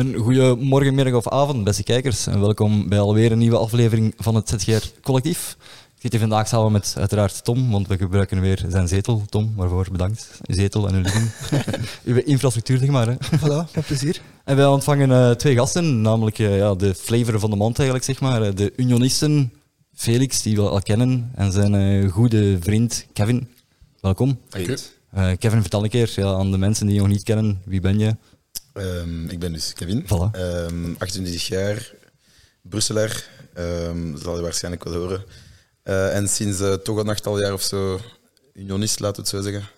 Een goede morgen, middag of avond, beste kijkers. En welkom bij alweer een nieuwe aflevering van het ZGR Collectief. Ik zit hier vandaag samen met uiteraard Tom, want we gebruiken weer zijn zetel. Tom, waarvoor bedankt. Uw zetel en uw living. Uw infrastructuur, zeg maar. Hè. Voilà, met plezier. En wij ontvangen eh, twee gasten, namelijk eh, ja, de flavor van de mond eigenlijk, zeg maar. Eh, De unionisten Felix, die we al kennen, en zijn eh, goede vriend Kevin. Welkom. Goed. Eh, Kevin, vertel een keer ja, aan de mensen die je nog niet kennen, wie ben je? Ehm, ik ben dus Kevin, Voilà. Ehm, 28 jaar, Brusselaar, dat zal je waarschijnlijk wel horen. Eh, en sinds eh, toch een achttal jaar of zo unionist, laten we het zo zeggen.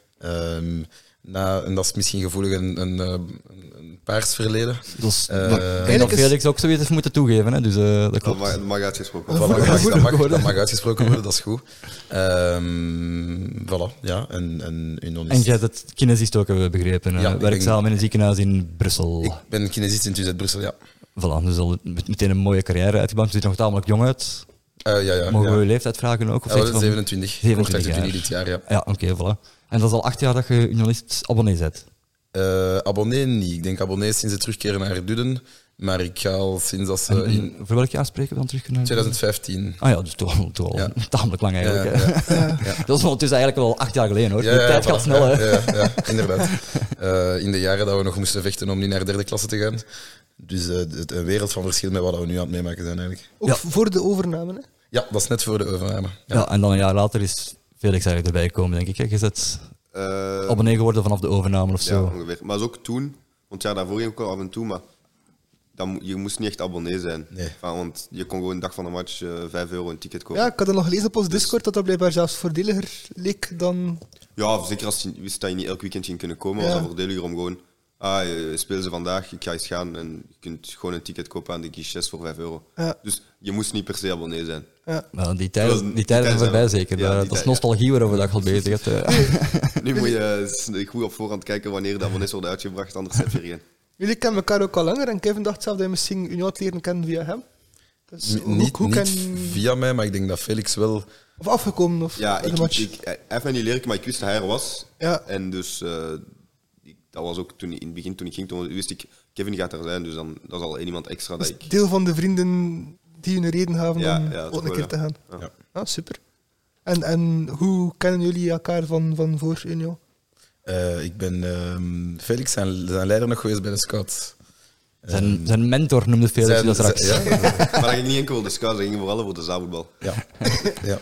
Na, en dat is misschien gevoelig een, een, eh, een, een paars verleden. Dus, Eh, ik denk dat Felix ook zoiets heeft moeten toegeven, hè? dus eh, dat Dat klopt. mag, dat mag uitgesproken worden. dat, mag, dat, mag, worden. dat mag uitgesproken worden, dat is goed. Ehm voilà, ja, en, en unionist. En jij hebt het kinesist ook, hebben we begrepen. Ja, werkzaam in een ziekenhuis in Brussel. Ik ben kinesist in TUZ Brussel, ja. Voilà, dus al met- meteen een mooie carrière uitgebouwd. Je ziet er nog tamelijk jong uit. Eh, ja, ja. Mogen ja. we je leeftijd vragen ook? Of Ja, zeg je van- 27. 27 27 jaar. dit jaar, ja. Ja, oké, voilà. En dat is al acht jaar dat je unionist abonnee bent. Eh, abonnee niet. Ik denk abonnee sinds het terugkeren naar Duden. Maar ik ga al sinds dat ze in voor welk jaar spreken we dan terug? naar- 2015. Ah ja, dus toch, al- toch al Ja. tamelijk lang eigenlijk. Ja, hè. Dat is ondertussen eigenlijk wel al acht jaar geleden hoor. Ja, de ja, tijd gaat snel hè. Ja, ja, ja, inderdaad. Eh, in de jaren dat we nog moesten vechten om niet naar derde klasse te gaan. Dus eh, het- een wereld van verschil met wat we nu aan het meemaken zijn eigenlijk. Ook Ja. voor de overname. Hè? Ja, dat is net voor de overname. Ja. Ja. en dan een jaar later is Felix eigenlijk erbij gekomen, denk ik. hè. Je bent Eh, abonnee geworden vanaf de overname of ja, zo. ongeveer. Maar dat is ook toen, want ja, daarvoor ging ik ook al af en toe, maar dan, je moest niet echt abonnee zijn. Nee. Van, want je kon gewoon een dag van de match eh 5 euro een ticket kopen. Ja, ik had het nog gelezen op ons Discord dat dat blijkbaar zelfs voordeliger leek dan. Ja, zeker als je wist dat je niet elk weekend ging kunnen komen, Ja. was dat voordeliger om gewoon... Ah, je- spelen ze vandaag, ik ga eens gaan en je kunt gewoon een ticket kopen aan de guichets voor 5 euro. Ja, Dus je moest niet per se abonnee zijn. Ja. Nou, die Dat tijden, was- die die tijden zijn voorbij zeker. ja, dat is nostalgie waarover dat je al bezig hebt. Nu moet je goed op voorhand kijken wanneer de abonnees worden uitgebracht, anders heb je er geen. Jullie kennen elkaar ook al langer en Kevin dacht zelf dat je misschien Union had leren kennen via hem. Dus hoe, niet hoe niet ken via mij, maar ik denk dat Felix wel... Of afgekomen of Ja, ik, match. ik, hij heeft mij niet leren, maar ik wist dat hij er was. Ja. En dus, eh, ik- dat was ook toen, in het begin toen ik ging, toen wist ik, Kevin gaat er zijn, dus dan dat is al iemand extra dat Dat is ik... deel van de vrienden die hun reden gaven Ja, om ja, ook een wel, keer ja. te gaan. Ja. Ah, super. En, en hoe kennen jullie elkaar van, van voor Union? eh, ik ben ehm, Felix, zijn, zijn leider nog geweest bij de Scouts. Zijn, zijn mentor noemde Felix Zijn- dat straks. ja, Maar dat ging niet enkel voor de scouts, dat ging vooral voor de zaalvoetbal. ja, ja.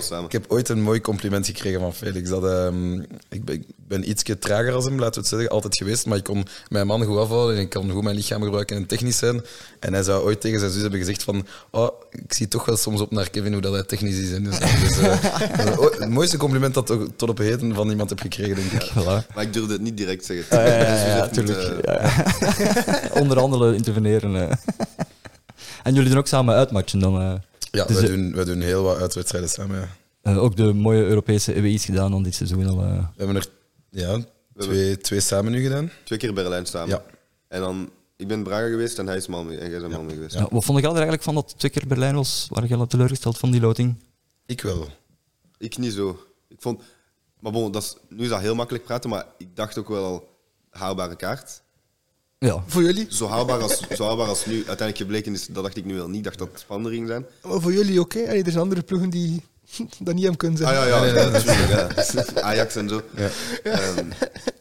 Samen. Ik heb ooit een mooi compliment gekregen van Felix. Dat, ehm, ik, ben, ik ben ietsje trager als hem, laten we het zeggen, altijd geweest. Maar ik kon mijn man goed afhouden en ik kon goed mijn lichaam gebruiken en technisch zijn. En hij zou ooit tegen zijn zus hebben gezegd van... Oh, ik zie toch wel soms op naar Kevin hoe dat hij technisch is. En dus, dus, eh, dat is ooit het mooiste compliment dat ik tot op heden van iemand heb gekregen, denk ik. Voilà. Maar ik durfde het niet direct zeggen. Ja, ja, Dus eh. Onder andere interveneren. eh. En jullie doen ook samen uitmatchen dan. Ja, Dus, wij, eh, doen, wij doen heel wat uitwedstrijden samen. Ja. Eh, ook de mooie Europese EWI's gedaan dan dit seizoen al. eh. We hebben er ja, twee, twee samen nu gedaan. Twee keer Berlijn samen. Ja. En dan, ik ben Braga geweest en hij is Malmö. En jij bent Malmö geweest. Ja, wat vond je er eigenlijk van dat twee keer Berlijn was? Waar je al teleurgesteld van die loting? Ik wel. Ik niet zo. Ik vond, maar bon, dat is, nu is dat heel makkelijk praten, maar ik dacht ook wel al haalbare kaart. Ja. Voor jullie? Zo haalbaar als, zo haalbaar als nu uiteindelijk gebleken is, dat dacht ik nu wel niet. Ik dacht dat het ging zijn. Maar voor jullie? Allee, Er zijn andere ploegen die dat niet hem kunnen Ah zeggen. ja, ja, ja, natuurlijk. Ja. Ajax en zo. Ja. Ehm,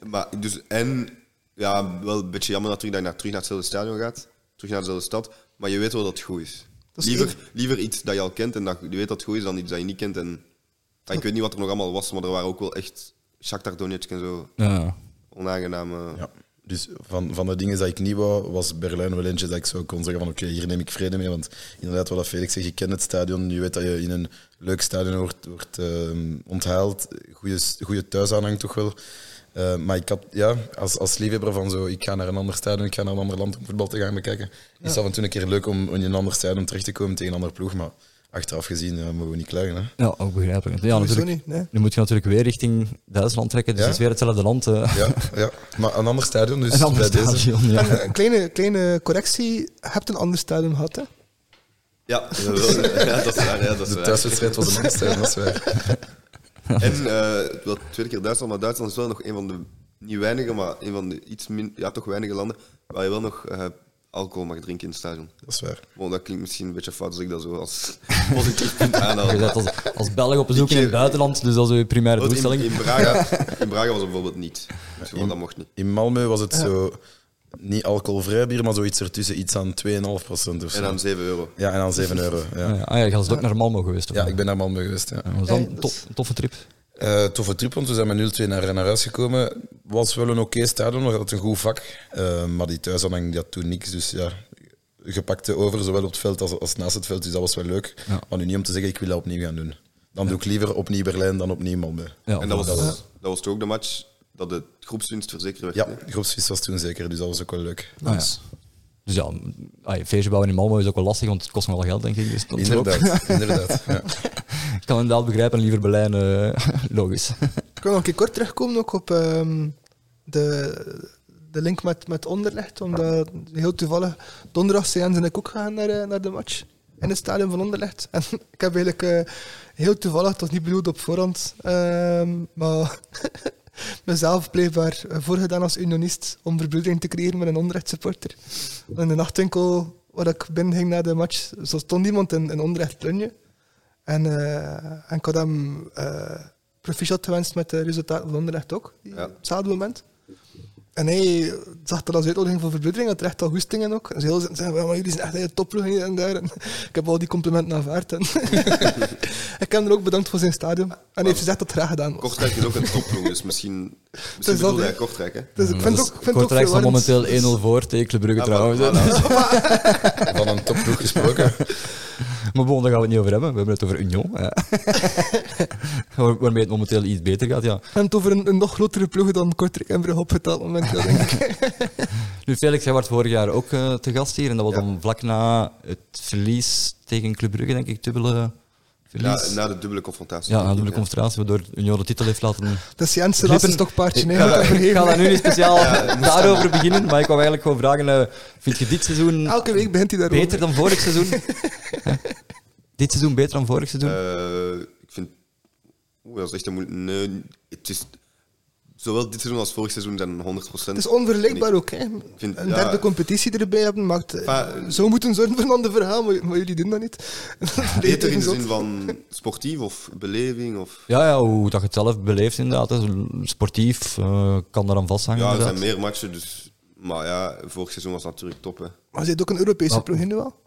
maar dus, en ja, wel een beetje jammer natuurlijk dat je naar, terug naar hetzelfde stadion gaat. Terug naar dezelfde stad. Maar je weet wel dat het goed is. Dat is liever, één. liever iets dat je al kent en dat je weet dat het goed is dan iets dat je niet kent. En, ik weet niet wat er nog allemaal was, maar er waren ook wel echt Shakhtar Donetsk en zo Ja. onaangename... Ja. Dus van, van de dingen dat ik niet wou, was Berlijn wel eentje dat ik zo kon zeggen van oké, hier neem ik vrede mee. Want inderdaad, wat Felix zegt, je kent het stadion, je weet dat je in een leuk stadion wordt, wordt ehm, onthaald. Goede, goede thuisaanhang toch wel. Eh, maar ik had, ja, als, als liefhebber van zo, ik ga naar een ander stadion, ik ga naar een ander land om voetbal te gaan bekijken. Is het af en toe een keer leuk om in een ander stadion terecht te komen tegen een andere ploeg. Maar achteraf gezien ja, mogen we niet klagen. Hè. Ja, ook begrijpelijk. Ja, natuurlijk. niet, nee. Nu moet je natuurlijk weer richting Duitsland trekken, dus Ja. het is weer hetzelfde land. eh. Ja, ja, maar een ander stadion, dus Een ander bij deze. stadion, ja. En een kleine, kleine correctie. Je hebt een ander stadion gehad, hè? Ja, ja, dat is waar. Ja, dat is De thuiswedstrijd was een ander stadion, dat is waar. En eh, wel tweede keer Duitsland, maar Duitsland is wel nog een van de niet weinige, maar een van de iets min, ja, toch weinige landen waar je wel nog uh, alcohol mag drinken in het stadion. Dat is waar. Bon, dat klinkt misschien een beetje fout als ik dat zo als positief punt aanhaal. Je als, als Belg op bezoek in het buitenland, dus dat is je primaire doelstelling. In, in, Braga, in Braga was het bijvoorbeeld niet. Dus in, dat mocht niet. In Malmö was het zo niet alcoholvrij bier, maar zoiets ertussen, iets aan 2,5% of zo. En aan 7 euro. Ja, en aan 7 euro. Ja. Ah, ja, je was ook naar Malmo geweest? Of ja, ik ben naar Malmo geweest. Ja. was dat een toffe trip? Uh, toffe trip, want we zijn met 0-2 naar, naar huis gekomen. Was wel een oké stadion, nog altijd een goed vak. Uh, maar die thuisaanhang die had toen niks. Dus ja, gepakte over, zowel op het veld als, als naast het veld. Dus dat was wel leuk. Ja. Maar nu niet om te zeggen, ik wil dat opnieuw gaan doen. Dan doe ik liever opnieuw Berlijn dan opnieuw Malmö. Ja, en dat was, dat was toch ook de match dat de groepswinst verzekerd werd? Ja, de groepswinst was toen zeker, dus dat was ook wel leuk. Ah, ja. Dus ja, feestje bouwen in Malmo is ook wel lastig, want het kost wel geld, denk ik. Dus inderdaad, inderdaad. Ja. ik kan inderdaad begrijpen, liever Berlijn, uh, logisch. ik wil nog een keer kort terugkomen ook op um, de, de link met, met Onderlecht, omdat heel toevallig donderdag zijn en ik ook gegaan naar, eh, naar de match in het stadion van Onderlecht. En ik heb eigenlijk uh, heel toevallig, het was niet bedoeld op voorhand, uh, maar mezelf blijkbaar voorgedaan als unionist om verbroedering te creëren met een Onderrecht supporter. In de nachtwinkel waar ik binnen ging na de match, zo stond iemand in, in Onderrecht plunje. En, uh, en ik had hem uh, proficiat gewenst met de resultaten van Onderrecht ook, ja. op hetzelfde moment. En hij zag dat als uitnodiging voor verbroedering, had recht al goestingen ook. En ze heel zeggen, maar jullie zijn echt een topploeg hier en daar. En ik heb al die complimenten aanvaard. En ik heb hem er ook bedankt voor zijn stadion. En hij heeft gezegd dat het graag gedaan was. Kortrijk is ook een topploeg, dus misschien, misschien bedoelde hij Kortrijk. Hè? Dus ik vind ook, vind Kortrijk staat momenteel 1-0 voor tegen Club Brugge trouwens. Van een topploeg gesproken. Maar bon, daar gaan we het niet over hebben. We hebben het over Union. Ja. Waarmee het momenteel iets beter gaat, ja. We hebben het over een, een nog grotere ploeg dan Kortrijk en Brugge op het moment, denk ik. nu, Felix, jij was vorig jaar ook uh, te gast hier. En dat was dan vlak na het verlies tegen Club Brugge, denk ik, dubbele... Na, na, de dubbele confrontatie. Ja, na de dubbele confrontatie, waardoor Union de titel heeft laten. Dat is Jens een stokpaardje. Ik, ga, ik ga daar nu niet speciaal daarover beginnen, maar ik wou eigenlijk gewoon vragen: uh, vind je dit seizoen Elke week begint hij daarover. beter dan vorig seizoen? dit seizoen beter dan vorig seizoen? Uh, ik vind. Oeh, dat is echt een moeilijk. Nee, het is zowel dit seizoen als vorig seizoen zijn 100%. Het is onvergelijkbaar ook. Hè. Vind, een derde competitie erbij hebben maakt. Enfin, zo moeten zorgen voor een ander verhaal, maar, jullie doen dat niet. Beter in de zin van sportief of beleving? Of... Ja, ja, hoe dat je het zelf beleeft inderdaad. Sportief uh, kan aan vasthangen. Ja, er zijn meer matchen, dus. Maar ja, vorig seizoen was natuurlijk top. Hè. Maar hebt ook een Europese ploeg in wel?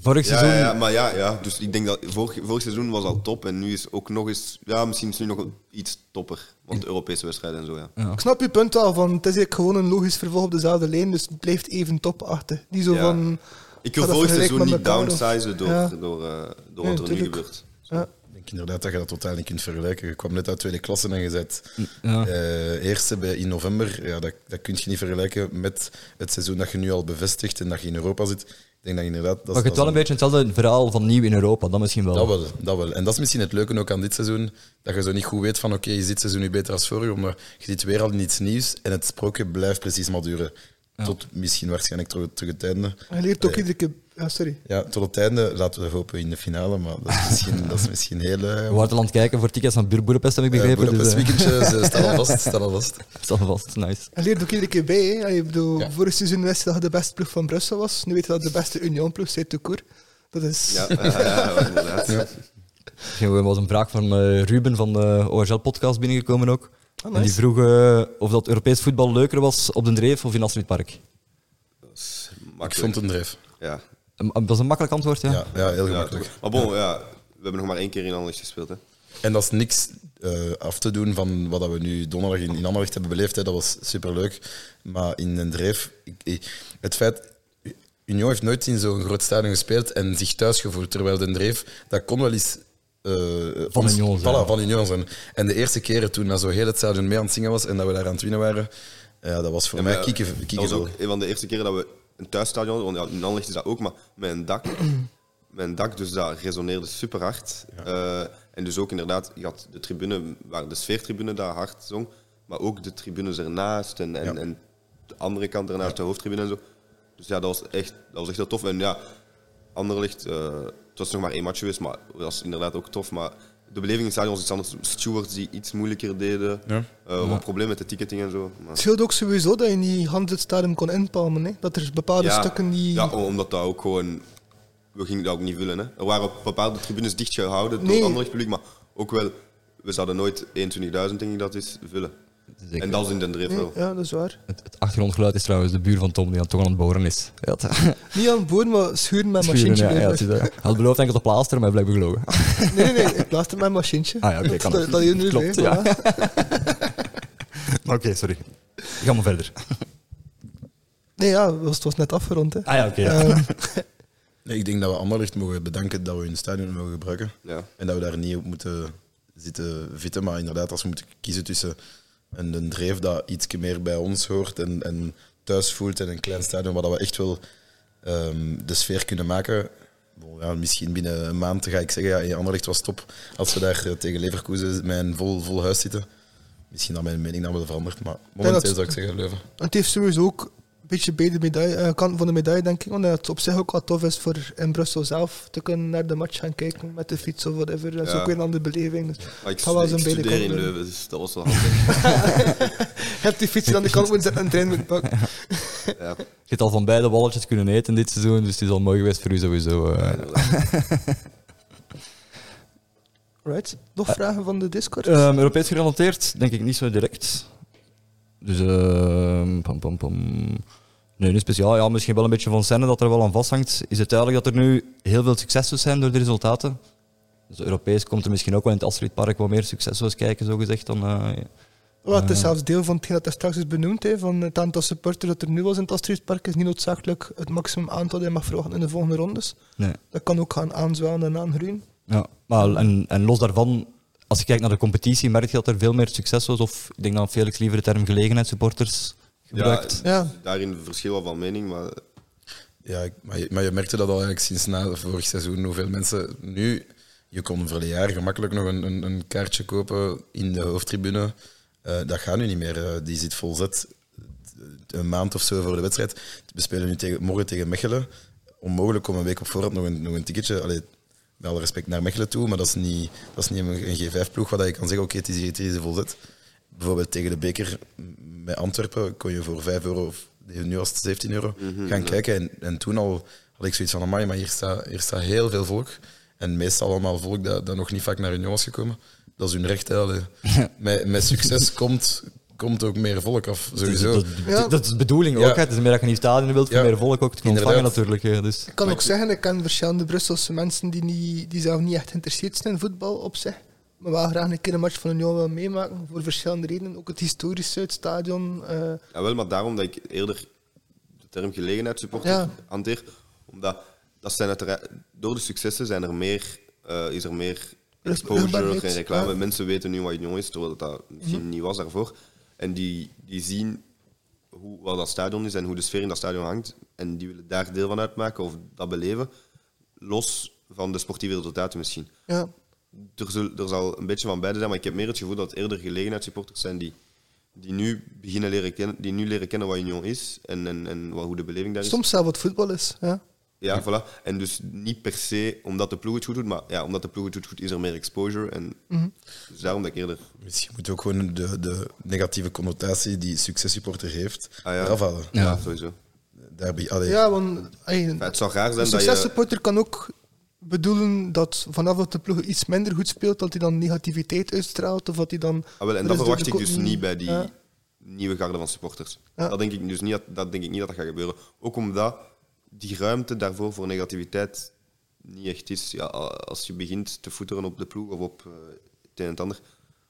Vorig seizoen... Ja, ja, maar ja, ja, dus ik denk dat vorig, vorig seizoen was al top en nu is ook nog eens... Ja, misschien is nu nog iets topper, want Europese wedstrijden en zo, ja. Ik snap je punt wel, van, het is eigenlijk gewoon een logisch vervolg op dezelfde lijn, dus het blijft even top achter. Die zo van... Ik wil vorig seizoen niet downsizen door, door, uh, door wat er nu gebeurt. Ja. Ik denk inderdaad dat je dat totaal niet kunt vergelijken. Je kwam net uit tweede klasse en je zet ja. uh, eerste bij, in november. Ja, dat, dat kun je niet vergelijken met het seizoen dat je nu al bevestigt en dat je in Europa zit denk dat inderdaad... Dat maar je hebt wel een beetje hetzelfde verhaal van nieuw in Europa, dat misschien wel. Dat wel, dat wel. En dat is misschien het leuke ook aan dit seizoen, dat je zo niet goed weet van oké, je dit seizoen nu beter als vorig, maar je ziet weer al iets nieuws en het sprookje blijft precies maar duren. Tot misschien waarschijnlijk terug, terug het einde. Hij leert ook iedere keer ja, sorry. Ja, tot het einde laten we hopen in de finale, maar dat is misschien, dat is misschien heel... Uh... We waren aan het kijken voor tickets van Boedapest, heb ik begrepen. Uh, Boedapest dus, uh... weekendje, staan al vast. Staan al vast. Staan al vast, nice. Hij leert ook iedere keer bij. Hè. Ik bedoel, ja. Vorig seizoen wist dat je de beste ploeg van Brussel was. Nu weet je dat de beste Union-ploeg is, Toekoor. Dat is... Ja, ja inderdaad. Ja. Er was een vraag van Ruben van de OHL-podcast binnengekomen ook. Oh, nice. En die vroeg uh, of dat Europees voetbal leuker was op de Dreef of in Astrid Park. Ik vond een Dreef. Ja, dat is een makkelijk antwoord, ja? Ja, ja heel gemakkelijk. Ja, maar bon, ja, we hebben nog maar één keer in Anderlecht gespeeld. Hè. En dat is niks uh, af te doen van wat we nu donderdag in, in Anderlecht hebben beleefd. Hè. Dat was superleuk. Maar in een dreef... Ik, het feit... Union heeft nooit in zo'n groot stadion gespeeld en zich thuis gevoeld. Terwijl de dreef, dat kon wel eens... Uh, van Union zijn. Voilà, van Union zijn. En de eerste keren toen dat zo heel het stadion mee aan het zingen was en dat we daar aan het winnen waren, ja, dat was voor mij kieken. kieken dat was ook een van de eerste keren dat we een thuisstadion, want ja, in Anderlecht is dat ook, maar met een dak. met een dak, dus dat resoneerde super hard. Eh, en dus ook inderdaad, je had de tribune, waar de sfeertribune daar hard zong, maar ook de tribunes ernaast en, en, en de andere kant ernaast, de hoofdtribune en zo. Dus ja, dat was echt, dat was echt heel tof. En ja, Anderlecht, uh, het was nog maar één match geweest, maar dat was inderdaad ook tof. Maar de beleving in het stadion was iets anders. Stewards die iets moeilijker deden. Ja. Eh, Wat problemen met de ticketing en zo. Maar- Het scheelt ook sowieso dat je niet hand het stadion kon inpalmen. Hè? Dat er bepaalde Ja, stukken die... Ja, omdat dat ook gewoon... We gingen dat ook niet vullen. Hè. Er waren op bepaalde tribunes dicht gehouden Nee. door ander publiek, maar ook wel... We zouden nooit 21.000, denk ik dat is, vullen. Zeker. En dat is in den dreef wel. ja, dat is waar. Het, het achtergrondgeluid is trouwens de buur van Tom die aan toch aan het boren is. Ja, het, Niet aan het boeren, maar schuren met een Schuren, machientje. ja, ja, het is, eh, Hij had beloofd enkel te plaasteren, maar hij blijft gelogen. Nee, nee, nee, ik plaatste met machientje. Ah ja, oké, kan dat, dat je nu Klopt, ja. Oké, sorry. Ga maar verder. Nee, ja, het was, het was net afgerond. Hè. Ah ja, oké. ja. Ehm, Nee, ik denk dat we Anderlecht mogen bedanken dat we hun stadion mogen gebruiken. Ja. En dat we daar niet op moeten zitten vitten. Maar inderdaad, als we moeten kiezen tussen een, een dreef dat iets meer bij ons hoort en, en thuis voelt en een klein stadion waar dat we echt wel ehm, de sfeer kunnen maken. Bon, ja, misschien binnen een maand ga ik zeggen, ja, hey, Anderlecht was top. Als we daar eh, tegen Leverkusen met een vol, vol huis zitten. Misschien dat mijn mening dan wel verandert. Maar momenteel dat- zou ik zeggen Leuven. het heeft sowieso ook een beetje beide medaille, eh, kanten van de medaille, denk ik. Omdat het op zich ook wat tof is voor in Brussel zelf te kunnen naar de match gaan kijken met de fiets of whatever. Dat is Ja. ook weer een andere beleving. Dus ik, Ga wel ik eens een studeer in. Leuven, dus dat was wel handig. je hebt die fiets aan de kant moeten zetten en een trein moeten pakken. ja. Je hebt al van beide walletjes kunnen eten dit seizoen, dus het is al mooi geweest voor u sowieso. eh. Right. Nog vragen van de Discord? Ehm, Europees gerelateerd, denk ik niet zo direct. Dus, ehm pam, pam, pam. Nee, niet speciaal. Ja, misschien wel een beetje van scène dat er wel aan vasthangt. Is het duidelijk dat er nu heel veel successen zijn door de resultaten? Dus Europees komt er misschien ook wel in het Astridpark wat meer succesloos kijken, zo gezegd. Dan, Wel, het is eh. zelfs deel van hetgeen dat er straks is benoemd. Hè, van het aantal supporters dat er nu was in het Astridpark is niet noodzakelijk het maximum aantal dat je mag verwachten in de volgende rondes. nee. Dat kan ook gaan aanzwellen en aangroeien. Ja, maar en, en los daarvan, als je kijkt naar de competitie, merk je dat er veel meer succesloos, of ik denk dat Felix liever de term gelegenheidssupporters gebruikt. Ja, Ja. daarin verschil wel van mening, maar Ja, maar je, maar je merkte dat al eigenlijk sinds na vorig seizoen. Hoeveel mensen nu. Je kon verleden jaar gemakkelijk nog een, een, een kaartje kopen in de hoofdtribune. Eh, dat gaat nu niet meer. Eh, die zit volzet een maand of zo voor de wedstrijd. We spelen nu tegen, morgen tegen Mechelen. Onmogelijk om een week op voorhand nog een, nog een ticketje. Allee, met alle respect naar Mechelen toe, maar dat is niet, dat is niet een, een G5-ploeg waar je kan zeggen: oké, het is hier het is hier volzet. Bijvoorbeeld tegen de beker met Antwerpen kon je voor 5 euro, of nu was het 17 euro, gaan kijken. En, en toen al had ik zoiets van: amai, maar hier staat, hier staat heel veel volk. En meestal allemaal volk dat, dat nog niet vaak naar Union was gekomen. Dat is hun recht. Hè, met, met succes komt, komt ook meer volk af, sowieso. Dat, dat, Ja. dat is de bedoeling Ja. ook. Hè. Het is meer dat je in het stadion wilt, voor Ja. meer volk ook te kunnen ontvangen natuurlijk. hè. Dus. Ik kan ook zeggen, ik ken verschillende Brusselse mensen die, niet, die zelf niet echt geïnteresseerd zijn in voetbal op zich. Maar wel graag een keer een match van Union willen meemaken, voor verschillende redenen. Ook het historische, het stadion. eh, Ja, wel, maar daarom dat ik eerder de term gelegenheidssupporter Ja. hanteer. Omdat dat zijn door de successen zijn er meer, eh, is er meer exposure en reclame. ja. Mensen weten nu wat Union is, terwijl dat, misschien niet was daarvoor. En die, die zien hoe, wat dat stadion is en hoe de sfeer in dat stadion hangt. En die willen daar deel van uitmaken of dat beleven. Los van de sportieve resultaten misschien. ja. Er, zul, er zal een beetje van beide zijn, maar ik heb meer het gevoel dat het eerder gelegenheidssupporters zijn die, die nu beginnen leren kennen, die nu leren kennen wat Union is en, en, en wat, hoe de beleving daar is. Soms zelf wat voetbal is. Ja. Ja, voilà. En dus niet per se omdat de ploeg het goed doet, maar ja, omdat de ploeg het goed doet, is er meer exposure. En dus daarom dat ik eerder... Misschien moet je ook gewoon de, de negatieve connotatie die successupporter heeft, Ah, ja. eraf halen. Ja, sowieso. Daarbij, allee, Ja, want het zou raar zijn dat je... successupporter kan ook bedoelen dat vanaf dat de ploeg iets minder goed speelt, dat hij dan negativiteit uitstraalt. Of dat hij dan... Ah, wel, en dat verwacht ik dus niet bij die Ja. nieuwe garde van supporters. Ja. Dat, denk ik dus niet dat, dat denk ik niet dat dat gaat gebeuren. Ook omdat die ruimte daarvoor voor negativiteit niet echt is. Ja, als je begint te voeteren op de ploeg of op eh, het een en het ander,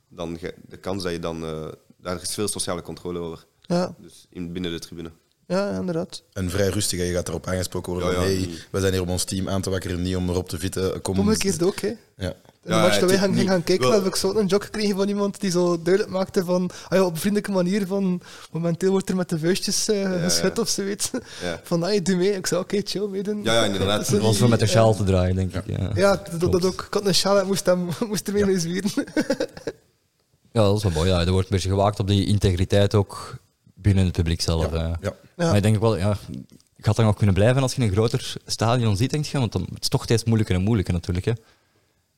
dan de kans dat je dan... eh, daar is veel sociale controle over. Ja, Dus in, binnen de tribune. Ja inderdaad. En vrij rustig, hè. je gaat erop aangesproken worden. Ja, ja, hey, we zijn hier om ons team aan te wakkeren, niet om erop te vitten. Kom, Omgekeerd ook, hè. Ja. In de Ja, match ja, dat wij het gaan, niet- gaan kijken, wel- heb ik zo een jog gekregen van iemand die zo duidelijk maakte van, ah ja, op een vriendelijke manier van, momenteel wordt er met de vuistjes eh ja. geschud of zoiets. Ja. Van, ah, doe mee. Ik zei, oké, chill, meedoen. Ja, ja, inderdaad. Dat Dat was voor met de die, sjaal te draaien, denk ik. Ja, eh, Ja, dat, dat, dat ook. Ik had een sjaal moest, hem, moest ermee mee zwieren. Ja, dat is wel mooi. Ja. Er wordt een beetje gewaakt op die integriteit ook binnen het publiek zelf. Ja, hè. ja. Ja. Maar ik denk wel, ja, je gaat dan ook kunnen blijven als je een groter stadion ziet, denk je? Want dan, het is toch steeds moeilijker en moeilijker natuurlijk. Hè.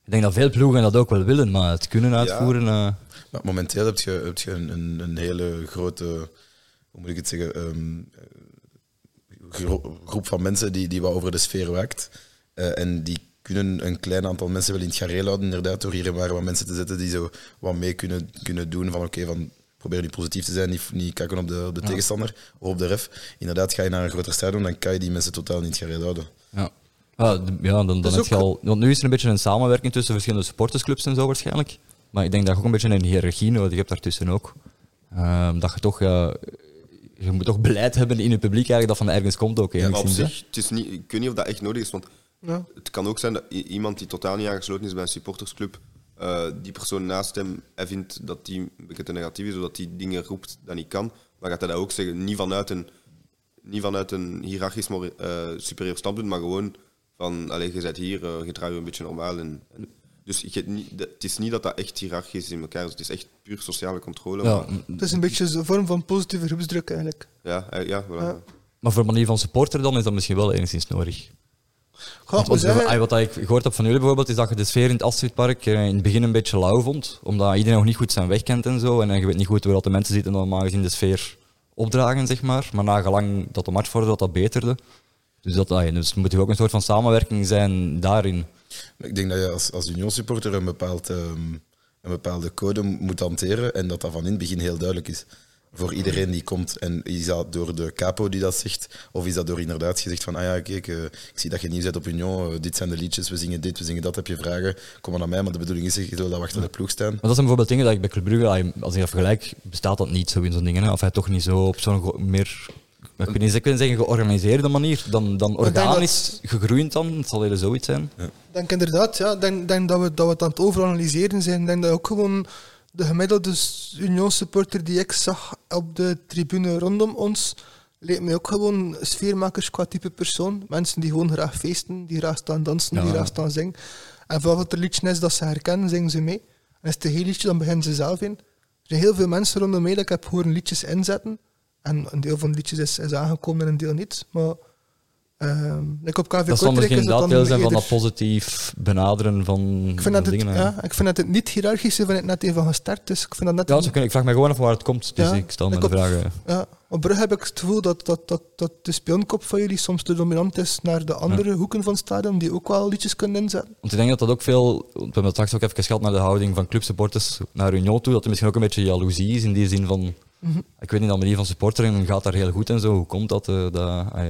Ik denk dat veel ploegen dat ook wel willen, maar het kunnen uitvoeren... eh, Maar momenteel heb je, heb je een, een, een hele grote, hoe moet ik het zeggen, ehm, gro- groep van mensen die, die wat over de sfeer waakt. Eh, en die kunnen een klein aantal mensen wel in het gareel houden, inderdaad, door hier en waar wat mensen te zetten die zo wat mee kunnen, kunnen doen van oké, van probeer nu positief te zijn, niet, niet kakken op de, op de tegenstander of op de ref. Inderdaad, ga je naar een groter stadion, dan kan je die mensen totaal niet gareel houden. Ja. Ja, ja, dan, dan heb je al, want nu is er een beetje een samenwerking tussen verschillende supportersclubs en zo waarschijnlijk. Maar ik denk dat je ook een beetje een hiërarchie nodig hebt daartussen ook. Ehm, dat je toch, ja, je moet toch beleid hebben in het publiek eigenlijk dat van ergens komt ook. Maar op zich, het is niet, ik weet niet of dat echt nodig is, want Ja. het kan ook zijn dat iemand die totaal niet aangesloten is bij een supportersclub, eh, die persoon naast hem, hij vindt dat die een beetje te negatief is, of dat die dingen roept dat niet kan, dan gaat hij dat ook zeggen. Niet vanuit een, niet vanuit een hiërarchisch mor- eh, superieur standpunt, maar gewoon van, allez, je bent hier, eh, je draait je een beetje normaal. En, en- dus je hebt niet, de- het is niet dat dat echt hiërarchisch is in elkaar is, het is echt puur sociale controle. Ja, maar, Het is een beetje een vorm van positieve groepsdruk eigenlijk. ja, ja, voilà. Ja. maar voor manier van supporter dan is dat misschien wel enigszins nodig. Zeggen, ah, wat ik gehoord heb van jullie bijvoorbeeld, is dat je de sfeer in het Astridpark eh, in het begin een beetje lauw vond. Omdat iedereen nog niet goed zijn weg kent en zo. En je weet niet goed waar de mensen zitten dan normaal gezien de sfeer opdragen, zeg maar. Maar na gelang dat de match vorderde, dat dat beterde. Dus, dat, ah, dus er moet ook een soort van samenwerking zijn daarin. Ik denk dat je als, als Union-supporter een, bepaald, ehm, een bepaalde code moet hanteren en dat dat van in het begin heel duidelijk is. Voor iedereen die komt. En is dat door de capo die dat zegt? Of is dat door inderdaad gezegd van, ah ja, kijk, eh, ik zie dat je nieuw zet op Union, eh, dit zijn de liedjes, we zingen dit, we zingen dat, heb je vragen, kom maar naar mij. Maar de bedoeling is, je wil dat achter de ploeg staan. Maar dat zijn bijvoorbeeld dingen dat ik bij Club Brugge, als ik dat vergelijk, bestaat dat niet zo in zo'n dingen. hè. Of hij toch niet zo op zo'n meer, ik weet niet, ik wil zeggen georganiseerde manier, dan, dan dat- organisch gegroeid dan. Het zal eerder zoiets zijn. Ik denk inderdaad, ja, ik denk, denk dat, we, dat we het aan het overanalyseren zijn. Ik denk dat ook gewoon de gemiddelde Union supporter die ik zag op de tribune rondom ons, leek mij ook gewoon sfeermakers qua type persoon. Mensen die gewoon graag feesten, die graag staan dansen, die graag staan zingen. En vooral wat er liedje is dat ze herkennen, zingen ze mee. En is het een heel liedje, dan beginnen ze zelf in. Er zijn heel veel mensen rondom mij dat ik heb horen liedjes inzetten. En een deel van de liedjes is, is aangekomen en een deel niet. Maar ehm like op KV Dat zal misschien dat dan deel zijn van dat positief benaderen van, ik vind, dat het, dingen. hè. ja, ik vind dat het niet hiërarchische van het net even gestart is. Ik vind dat net Ja, kan- ik vraag me gewoon af waar het komt, dus Ja, ik stel me ik de op- vragen. ja, op Brugge heb ik het gevoel dat, dat, dat, dat de spionkop van jullie soms te dominant is naar de andere hoeken van het stadion, die ook wel liedjes kunnen inzetten. Want ik denk dat dat ook veel, we hebben het straks ook even gehad naar de houding van clubsupporters naar Union toe, dat er misschien ook een beetje jaloezie is in die zin van, Mhm. ik weet niet, de manier van supporteren gaat daar heel goed en zo. Hoe komt dat? eh, dat ah,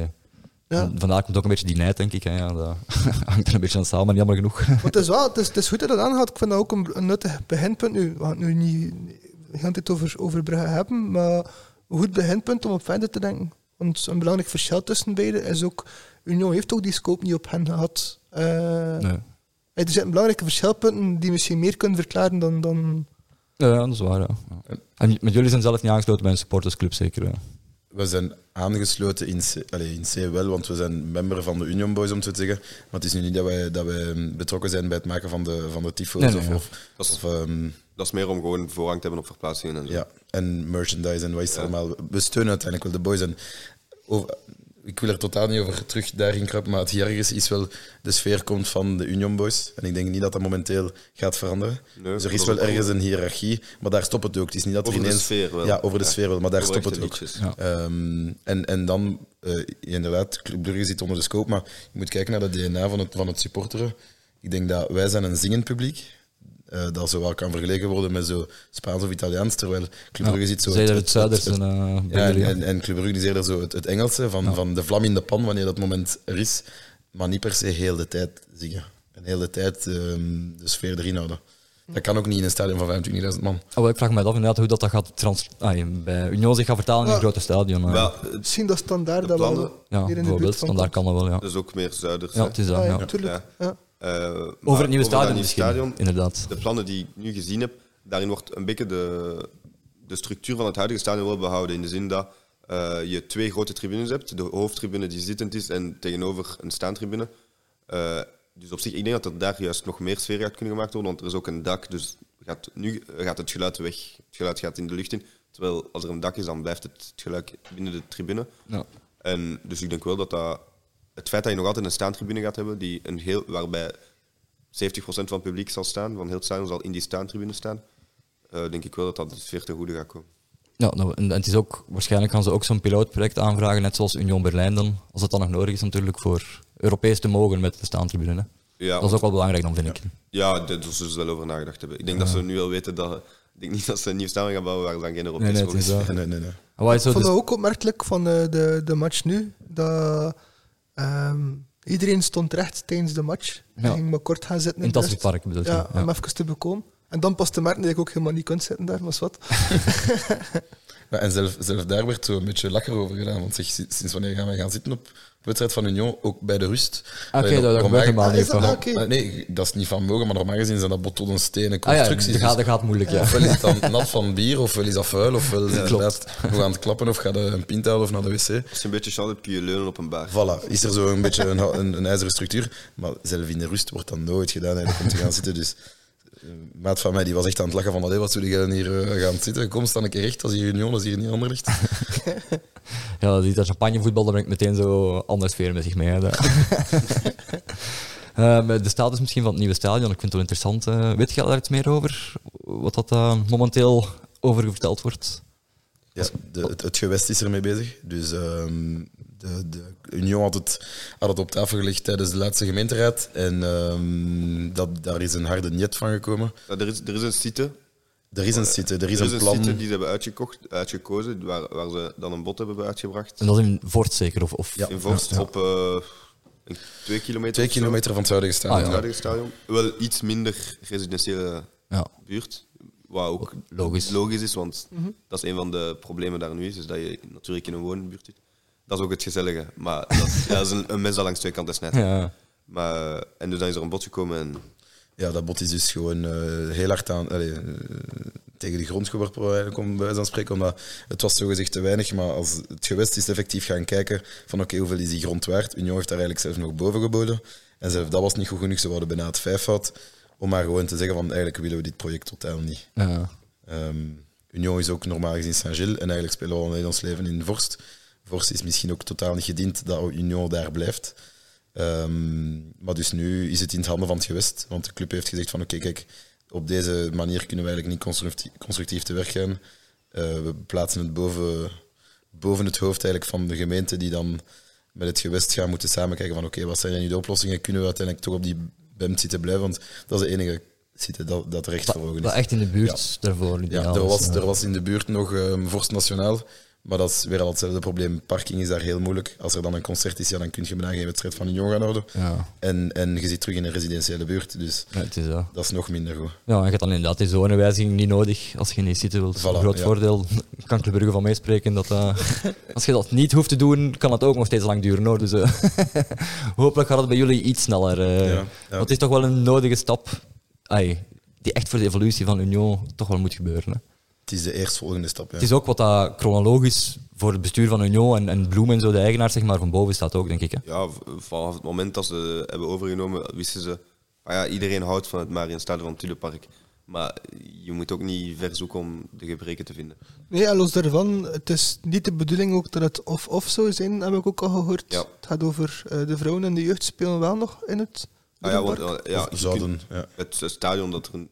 ja. Ja. Vandaar komt ook een beetje die nijd, denk ik. Hè. Ja, dat hangt er een beetje aan samen, jammer genoeg. Maar het is wel, het is, het is goed dat dat aangaat. Ik vind dat ook een, een nuttig beginpunt. Nu, we gaan het nu niet tijd over, hebben, maar een goed beginpunt om op verder te denken. Want een belangrijk verschil tussen beiden is ook, Union heeft ook die scope niet op hen gehad. Eh, Nee. Er zijn belangrijke verschilpunten die misschien meer kunnen verklaren dan, dan Ja, ja, dat is waar. Ja. Ja. En met jullie zijn zelf niet aangesloten bij een supportersclub, zeker? hè? We zijn aangesloten in C, allee, in C wel, want we zijn member van de Union Boys, om het zo te zeggen. Maar het is nu niet dat wij, dat wij betrokken zijn bij het maken van de, van de tyfo's. Nee, nee, of, ja. of, Dat is- of, ehm, Dat is meer om gewoon voorrang te hebben op verplaatsingen en zo. ja, en merchandise en wat is het allemaal. We steunen uiteindelijk wel de boys. En over, ik wil er totaal niet over terug daarin kruipen, maar het hiërarchische is wel, de sfeer komt van de Union Boys. En ik denk niet dat dat momenteel gaat veranderen. Nee, dus er is wel ergens een hiërarchie, maar daar stopt het ook. Het is niet dat er Over de ineens... sfeer wel. Ja, over de Ja. sfeer wel, maar daar stopt het ook. Ja. Ehm, en, en dan, eh, inderdaad, Club Brugge zit onder de scope, maar je moet kijken naar de DNA van het, van het supporteren. Ik denk dat wij zijn een zingend publiek. Eh dat zo wel kan vergeleken worden met zo Spaans of Italiaans, terwijl Club Brugge zit zo... Het het- en, eh, ja, en, en, Club Brugge is eerder zo het, het Engelse, van, van de vlam in de pan wanneer dat moment er is, maar niet per se heel de tijd zingen. En heel de tijd ehm, de sfeer erin houden. Dat kan ook niet in een stadion van 25.000 man. Oh, ik vraag me af inderdaad hoe dat, dat gaat trans ah, bij Union zich gaat vertalen in een Ja. grote stadion. eh. Ja, het- misschien dat standaard De dat wel ja, hier in de buurt van komt. kan dat wel, ja. dat is ook meer zuiders. Ja, het is dat, Ah, ja. ja, Eh, Over het nieuwe stadion misschien, stadion, inderdaad. de plannen die ik nu gezien heb, daarin wordt een beetje de, de structuur van het huidige stadion wel behouden. In de zin dat eh, je twee grote tribunes hebt. De hoofdtribune die zittend is en tegenover een staantribune. Eh, dus op zich, ik denk dat er daar juist nog meer sfeer gaat kunnen gemaakt worden, want er is ook een dak. Dus gaat, nu gaat het geluid weg. Het geluid gaat in de lucht in. Terwijl als er een dak is, dan blijft het, het geluid binnen de tribune. Ja. En dus ik denk wel dat dat... Het feit dat je nog altijd een staantribune gaat hebben, die een heel, waarbij 70% van het publiek zal staan, van heel het stadion zal in die staantribune staan, eh, denk ik wel dat dat de sfeer ten goede gaat komen. Ja, nou, en, het is ook, waarschijnlijk gaan ze ook zo'n pilootproject aanvragen, net zoals Union Berlijn dan, als het dan nog nodig is natuurlijk, voor Europees te mogen met de staantribune. Hè. Ja, dat is ook wel belangrijk dan, vind ik. Ja, daar zullen ze wel over nagedacht hebben. Ik denk dat ze nu wel weten dat... Ik denk niet dat ze een nieuw stadion gaan bouwen waar ze dan geen Europees Nee, nee, mogen het is dat. Nee, nee, nee. Zo Ik vond dat ook opmerkelijk van eh, de, de match nu. Dat ehm, iedereen stond recht tijdens de match. Ja. Hij ging maar kort gaan zitten in het. Tasselpark bedoel je? Ja, om even te bekomen. En dan pas te merken dat ik ook helemaal niet kon zitten daar, maar wat. En zelf, zelf daar werd zo een beetje lacher over gedaan. Want zeg, sinds wanneer gaan wij gaan zitten op wedstrijd van Union, ook bij de rust? Oké, Allee, dat- normaal- gebeurt helemaal Ah, niet. dat? Oké. Ah, Nee, dat is niet van mogen, maar normaal gezien zijn dat betonnen stenen Ah ja, constructies. dat gaat, dus dat gaat moeilijk, ja. Ofwel is het dan nat van bier, ofwel is dat vuil, ofwel is het inderdaad nog aan het klappen, of gaat je een pint halen of naar de wc. Als je een beetje chance hebt, kun je leunen op een bar. Voilà, is er zo een beetje een, een, een ijzeren structuur. Maar zelf in de rust wordt dat nooit gedaan eigenlijk om te gaan zitten. Dus eh, maat van mij die was echt aan het lachen van, wat zullen jij hier eh, gaan zitten? Kom, sta een keer recht, als hier Union, als hier niet ander ligt. Ja, die dat champagnevoetbal, dat brengt meteen zo andere sfeer met zich mee. Hè. Eh, maar de status misschien van het nieuwe stadion, ik vind het wel interessant. eh. weet je daar iets meer over? Wat dat eh, momenteel over verteld wordt? Ja, de, het, het gewest is ermee bezig. Dus ehm, de, de Union had het, had het op tafel gelegd tijdens de laatste gemeenteraad. En ehm, dat, daar is een harde niet van gekomen. Ja, er, is, er is een site. Er is een site, er is er is een site die ze hebben uitgekocht, uitgekozen, waar, waar ze dan een bod hebben uitgebracht. En dat is in Vorst zeker? Of, of... Ja. In Vorst op eh, een- twee kilometer. Twee kilometer van het huidige Ah, stadion. van het huidige stadion. Wel iets minder residentiële Ja. buurt. Wat ook Logisch. logisch is, want dat is een van de problemen daar nu is, is dat je natuurlijk in een woonbuurt zit. Dat is ook het gezellige. Maar dat, is- ja, dat is een, een mes dat langs twee kanten snijdt. Ja. Maar, en dus dan is er een bod gekomen en Ja, dat bot is dus gewoon eh, heel hard aan, allee, eh, tegen de grond geworpen, eigenlijk, om bij wijze van spreken. Omdat het was zogezegd te weinig, maar als het gewest is effectief gaan kijken van oké, hoeveel is die grond waard? Union heeft daar eigenlijk zelfs nog boven geboden. En zelfs dat was niet goed genoeg, ze hadden bijna het vijfvoud. Om maar gewoon te zeggen van eigenlijk willen we dit project totaal niet. Ja. Ehm, Union is ook normaal gezien Saint-Gilles en eigenlijk spelen we al in ons leven in Vorst. Vorst is misschien ook totaal niet gediend dat Union daar blijft. Ehm, maar dus nu is het in het handen van het gewest, want de club heeft gezegd van oké, kijk, op deze manier kunnen we eigenlijk niet constructief, te werk gaan. Eh, we plaatsen het boven, boven het hoofd eigenlijk van de gemeente die dan met het gewest gaan moeten samenkijken van oké, wat zijn nu de oplossingen? Kunnen we uiteindelijk toch op die BEM zitten blijven? Want dat is de enige zitten dat, dat recht voor ogen is. Dat echt in de buurt daarvoor. Ja, er was, ja. er was in de buurt nog um, Vorst Nationaal, maar dat is weer al hetzelfde probleem. Parking is daar heel moeilijk. Als er dan een concert is, ja, dan kun je bijna geen wedstrijd van Union gaan houden. Ja. En, en je zit terug in een residentiële buurt, dus Ja, het is dat. dat is nog minder goed. Ja, en je hebt dan inderdaad die zonewijziging niet nodig als je in die site wilt. Voilà, Groot ja. voordeel, kan Club Brugge van meespreken. Dat, eh, als je dat niet hoeft te doen, kan het ook nog steeds lang duren. Hoor. Dus, eh, hopelijk gaat het bij jullie iets sneller. eh. Ja. Want het is toch wel een nodige stap ai, die echt voor de evolutie van Union toch wel moet gebeuren. Hè. Het is de eerstvolgende stap. Ja. Het is ook wat dat chronologisch voor het bestuur van Union en, en Bloem en zo, de eigenaar, zeg maar, van boven staat ook, denk ik. Hè. ja, vanaf het moment dat ze hebben overgenomen, wisten ze... ah ja, iedereen houdt van het Marienstadion van het Tulenpark. Maar je moet ook niet ver zoeken om de gebreken te vinden. Nee, en los daarvan, het is niet de bedoeling ook dat het of-of zou zijn, heb ik ook al gehoord. Ja. Het gaat over eh, de vrouwen en de jeugd spelen wel nog in het Ah ja, want eh, ja, zouden, kunt- ja. het stadion dat er een,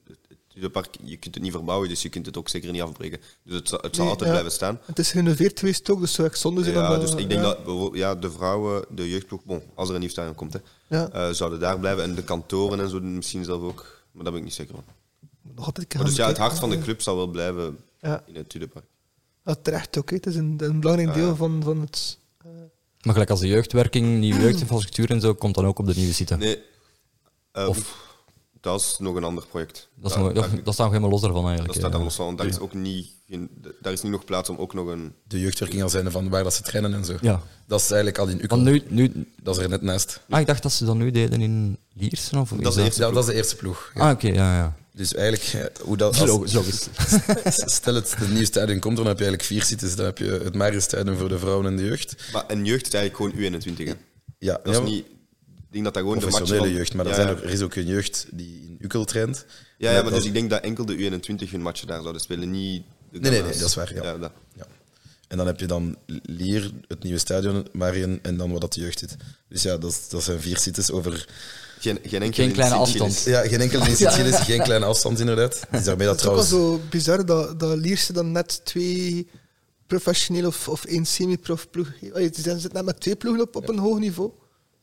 het Tulenpark, je kunt het niet verbouwen, dus je kunt het ook zeker niet afbreken. Dus het, zal- het zal Nee, altijd ja. blijven staan. Het is gerenoveerd geweest ook, dus zou echt zonde zijn. Ja, om dus dat- ik denk ja. dat ja, de vrouwen, de jeugdploeg, bon, als er een nieuw stadion komt, hè, Ja. eh, zouden daar blijven. En de kantoren en zo misschien zelf ook. Maar daar ben ik niet zeker van. Nog altijd Maar dus ja, het hart van de club zal wel blijven Ja, in het Tulenpark. ja terecht ook. hè. Het is een, een belangrijk Ja, deel van, van het... eh, Maar gelijk als de jeugdwerking, nieuwe jeugdinfrastructuur en zo, komt dan ook op de nieuwe site. Nee, eh, Of- oef, dat is nog een ander project. Dat, is Daar- nog, daar- dat, dat staat nog helemaal los daarvan dat eigenlijk. staat eh. daar los van. want Daar is ook niet, geen- daar is niet nog plaats om ook nog een... De jeugdwerking al zijn van waar dat ze trainen en zo. Ja. Dat is eigenlijk al in Ukkel. Want nu, nu, Dat is er net naast. ah, ik dacht dat ze dat nu deden in Liersen. Of Dat is de eerste Ja, dat is de eerste ploeg. Ja. Ah, oké, ja, ja. Dus eigenlijk, eh, hoe dat, Is als- logisch, stel het, het nieuwe stadion komt, dan heb je eigenlijk vier sites. Dan heb je het Marius-stadion voor de vrouwen en de jeugd. Maar en jeugd is eigenlijk gewoon U21. Hè. Ja, Dat ja, is niet... Ik denk dat dat gewoon de match professionele van... jeugd, maar er, ja, zijn ja. er, er is ook een jeugd die in Ukkel traint. Ja, ja, maar dat- dus ik denk dat enkel de U21 hun matchen daar zouden spelen, niet... de Nee, nee, nee, dat is waar, ja. dat. Ja. En dan heb je dan Lier, het nieuwe stadion, Marien en dan wat dat de jeugd zit. Dus ja, dat, is- dat zijn vier sites over Geen, geen, enkele Geen kleine afstand. Ja, geen enkele in Sicilië, geen kleine afstand inderdaad. Is daarmee dat Het is ook wel trouwens... zo bizar dat, dat Lierse dan net twee professioneel of, of één semi-prof ploeg... Ze zitten net met twee ploegen op, op een hoog niveau.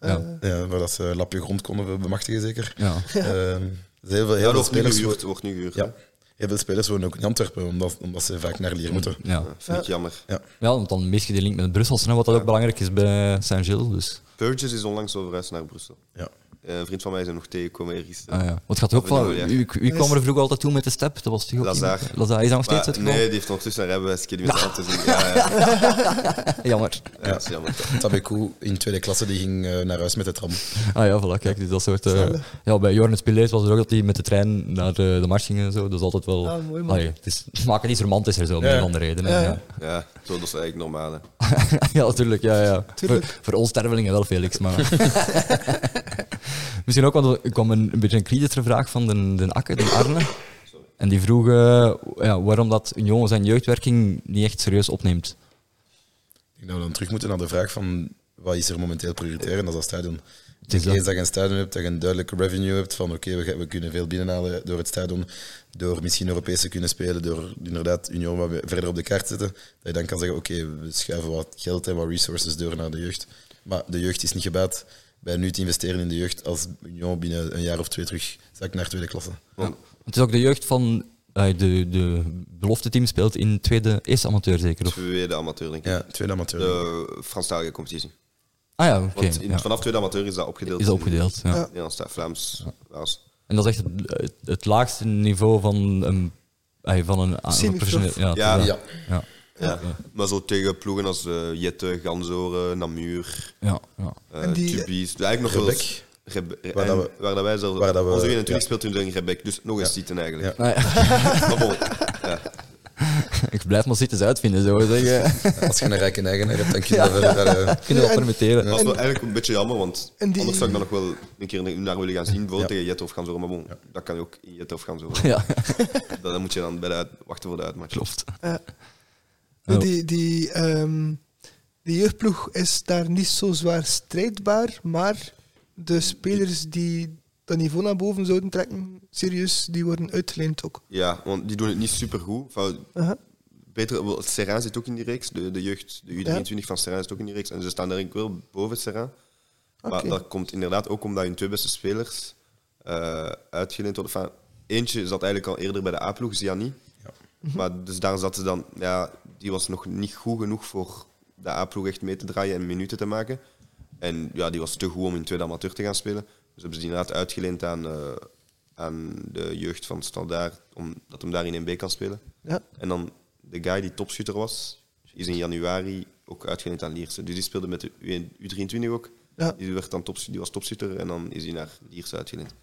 Ja. Eh, Ja, waar dat ze lapje grond konden bemachtigen zeker. Ja. Ehm, er zijn heel veel, heel veel wordt nu spelers... gehuurd. Wordt nu gehuurd Ja, heel veel spelers wonen ook in Antwerpen, omdat, omdat ze vaak naar Lier moeten. Ja. Ja, vind ik jammer. ja, want dan mis je die link met Brussel, wat dat ook belangrijk is bij Saint-Gilles. Dus. Burgess is onlangs al verhuisd naar Brussel. Ja. Eh, een vriend van mij is er nog tegengekomen ergens. Ah, ja. Wat gaat er ook van? Wie, wie kwam er vroeger altijd toe met de step? Dat was toch ook Lazar. iemand? Lazar. Is dat nog steeds het nee, die heeft ondertussen een rijbewijs. Ik heb die met zijn auto zien. Ja, ja, Jammer. ja, dat is jammer. Tabekou in tweede klasse die ging eh, naar huis met de tram. Ah ja, voilà, kijk, dus dat soort... eh, ja, bij Jorn Spileers was het ook dat hij met de trein naar de, de mars ging en zo. Dat is altijd wel... Ah, mooi, man. Allee, het is, maken iets romantischer zo, om Ja. een andere reden. Ja, zo, dat is eigenlijk normaal. Hè. ja, natuurlijk. Ja, ja. Voor, voor ons stervelingen wel, Felix. Maar... Misschien ook, want er kwam een, een beetje een kritische vraag van de, de Akke, de Arne. En die vroeg eh, ja, waarom dat Union zijn jeugdwerking niet echt serieus opneemt. Ik denk dat we dan terug moeten naar de vraag van wat is er momenteel prioritair en dat is dat stadion. Het is dat. Eens dat je een stadion hebt, dat je een duidelijke revenue hebt van oké, we, we kunnen veel binnenhalen door het stadion, door misschien Europees te kunnen spelen, door inderdaad Union wat verder op de kaart te zetten, dat je dan kan zeggen oké, we schuiven wat geld en wat resources door naar de jeugd. Maar de jeugd is niet gebaat bij nu te investeren in de jeugd als Union binnen een jaar of twee terug zakt naar tweede klasse. Het is ook de jeugd van... eh, de, de belofte team speelt in tweede eerste amateur zeker? Of? Tweede amateur, denk ik. Ja, tweede amateur. De Franstalige competitie. Ah ja, oké. Want in- ja. vanaf tweede amateur is dat opgedeeld. Is dat opgedeeld, ja. Ja. In Nederlands, Vlaams, Waals. En dat is echt het, het, het laagste niveau van een... eh, van een, een professioneel... Ja, Ja. ja. ja. Ja. Ja. Maar zo tegen ploegen als eh, Jette, Ganzoren, Namur, Ja, ja. uh, En die- Tubies. Eigenlijk nog wel eens-. Rebe- Waar en dat we- waar dat wij zelf... waar dat we- onze 21 ja. speelt toen in Rebek, dus nog eens zitten eigenlijk. Ja. Nou ja, Maar bon, ja. ik blijf maar zitten uitvinden, zo zeggen. Als je een rijke eigenaar hebt, dan kun je dat verder... eh, je dat En- permitteren. Dat is wel eigenlijk een beetje jammer, want die- anders zou ik dan nog wel een keer naar willen gaan zien, bijvoorbeeld Ja. tegen Jette of Ganzoren. Maar bon, dat kan je ook in Jette of Ganzoren. Ja, Dat, dan moet je dan bij de uit- wachten voor de uitmatch. klopt. Ja. Die, die, ehm, die jeugdploeg is daar niet zo zwaar strijdbaar, maar de spelers die dat niveau naar boven zouden trekken, serieus, die worden uitgeleend ook. Ja, want die doen het niet super goed. Beter, Serrain zit ook in die reeks. De, de jeugd, de U23 van Serrain zit ook in die reeks. En ze staan denk ik wel boven Serrain. Maar dat komt inderdaad ook omdat hun twee beste spelers eh uitgeleend worden. Enfin, eentje zat eigenlijk al eerder bij de A-ploeg, Ziani. Maar dus daar zat ze dan... Ja, die was nog niet goed genoeg voor de A-ploeg echt mee te draaien en minuten te maken. En ja, die was te goed om in tweede amateur te gaan spelen. Dus hebben ze die inderdaad uitgeleend aan, eh, aan de jeugd van Standaard, omdat hem daar in 1B kan spelen. Ja. En dan de guy die topschutter was, is in januari ook uitgeleend aan Lierse. Dus die speelde met de U23 ook. Ja. Die, werd dan top, die was topschutter en dan is hij naar Lierse uitgeleend.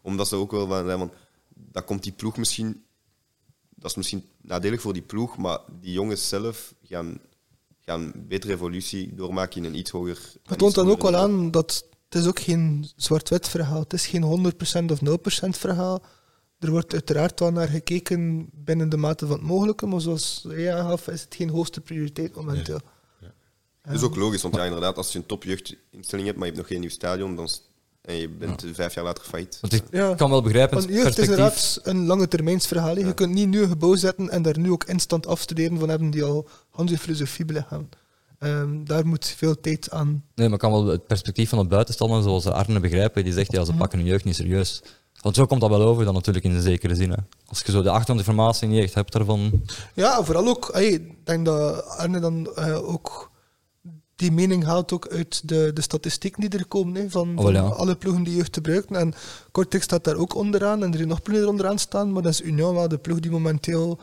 Omdat ze ook wel van zijn komt die ploeg misschien, dat is misschien nadelig voor die ploeg, maar die jongens zelf gaan, gaan betere evolutie doormaken in een iets hoger... Het toont dan ook wel aan dat het is ook geen zwart-wit verhaal. Het is geen 100% of 0% verhaal. Er wordt uiteraard wel naar gekeken binnen de mate van het mogelijke, maar zoals jij aangaf, is het geen hoogste prioriteit momenteel. Dat is ook logisch, want ja, inderdaad, als je een topjeugdinstelling hebt, maar je hebt nog geen nieuw stadion, dan, en je bent vijf jaar later failliet. Want ik Ja. kan wel begrijpen, Want jeugd is inderdaad een lange termijnsverhaal. hè. Je kunt niet nu een gebouw zetten en daar nu ook instant afstuderen van hebben die al Hanse filosofie beleggen. Ehm daar moet veel tijd aan. Nee, maar kan wel het perspectief van de buitenstander, zoals Arne begrijpen, die zegt, ja, ze pakken hun jeugd niet serieus. Want zo komt dat wel over, dan natuurlijk in een zekere zin. Hè. Als je zo de achtergrondinformatie niet echt hebt daarvan... Ja, vooral ook, ik denk dat Arne dan eh, ook die mening haalt ook uit de, de statistieken die er komen hè, van, Oh, van alle ploegen die jeugd gebruiken. En Cortex staat daar ook onderaan en er zijn nog ploegen die er onderaan staan, maar dat is Union wel de ploeg die momenteel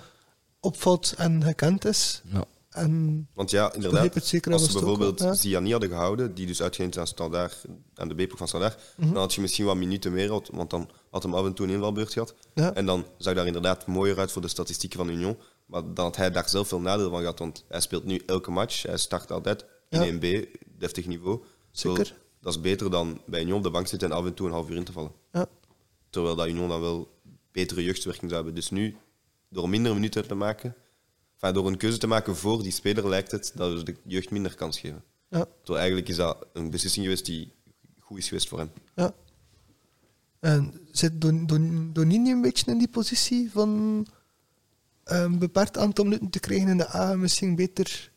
opvalt en gekend is. Ja. En Want ja, inderdaad, het zeker als ze ook bijvoorbeeld ja. Ziani hadden gehouden, die dus uitgeleend aan, standaard, aan de B-ploeg van Standaard, Mhm. dan had je misschien wat minuten meer, want dan had hem af en toe een invalbeurt gehad. Ja. En dan zag daar inderdaad mooier uit voor de statistieken van Union. Maar dan had hij daar zelf veel nadeel van gehad, want hij speelt nu elke match, hij start altijd in Ja. 1B, deftig niveau. Zeker. Dat is beter dan bij Union op de bank zitten en af en toe een half uur in te vallen. ja. Terwijl dat Union dan wel betere jeugdwerking zou hebben. Dus nu, door minder minuten te maken, enfin, door een keuze te maken voor die speler, lijkt het dat we de jeugd minder kans geven. Ja. Terwijl eigenlijk is dat een beslissing geweest die goed is geweest voor hem. Ja. En zit Don- Don- Donini een beetje in die positie van een beperkt aantal minuten te krijgen in de A, misschien beter.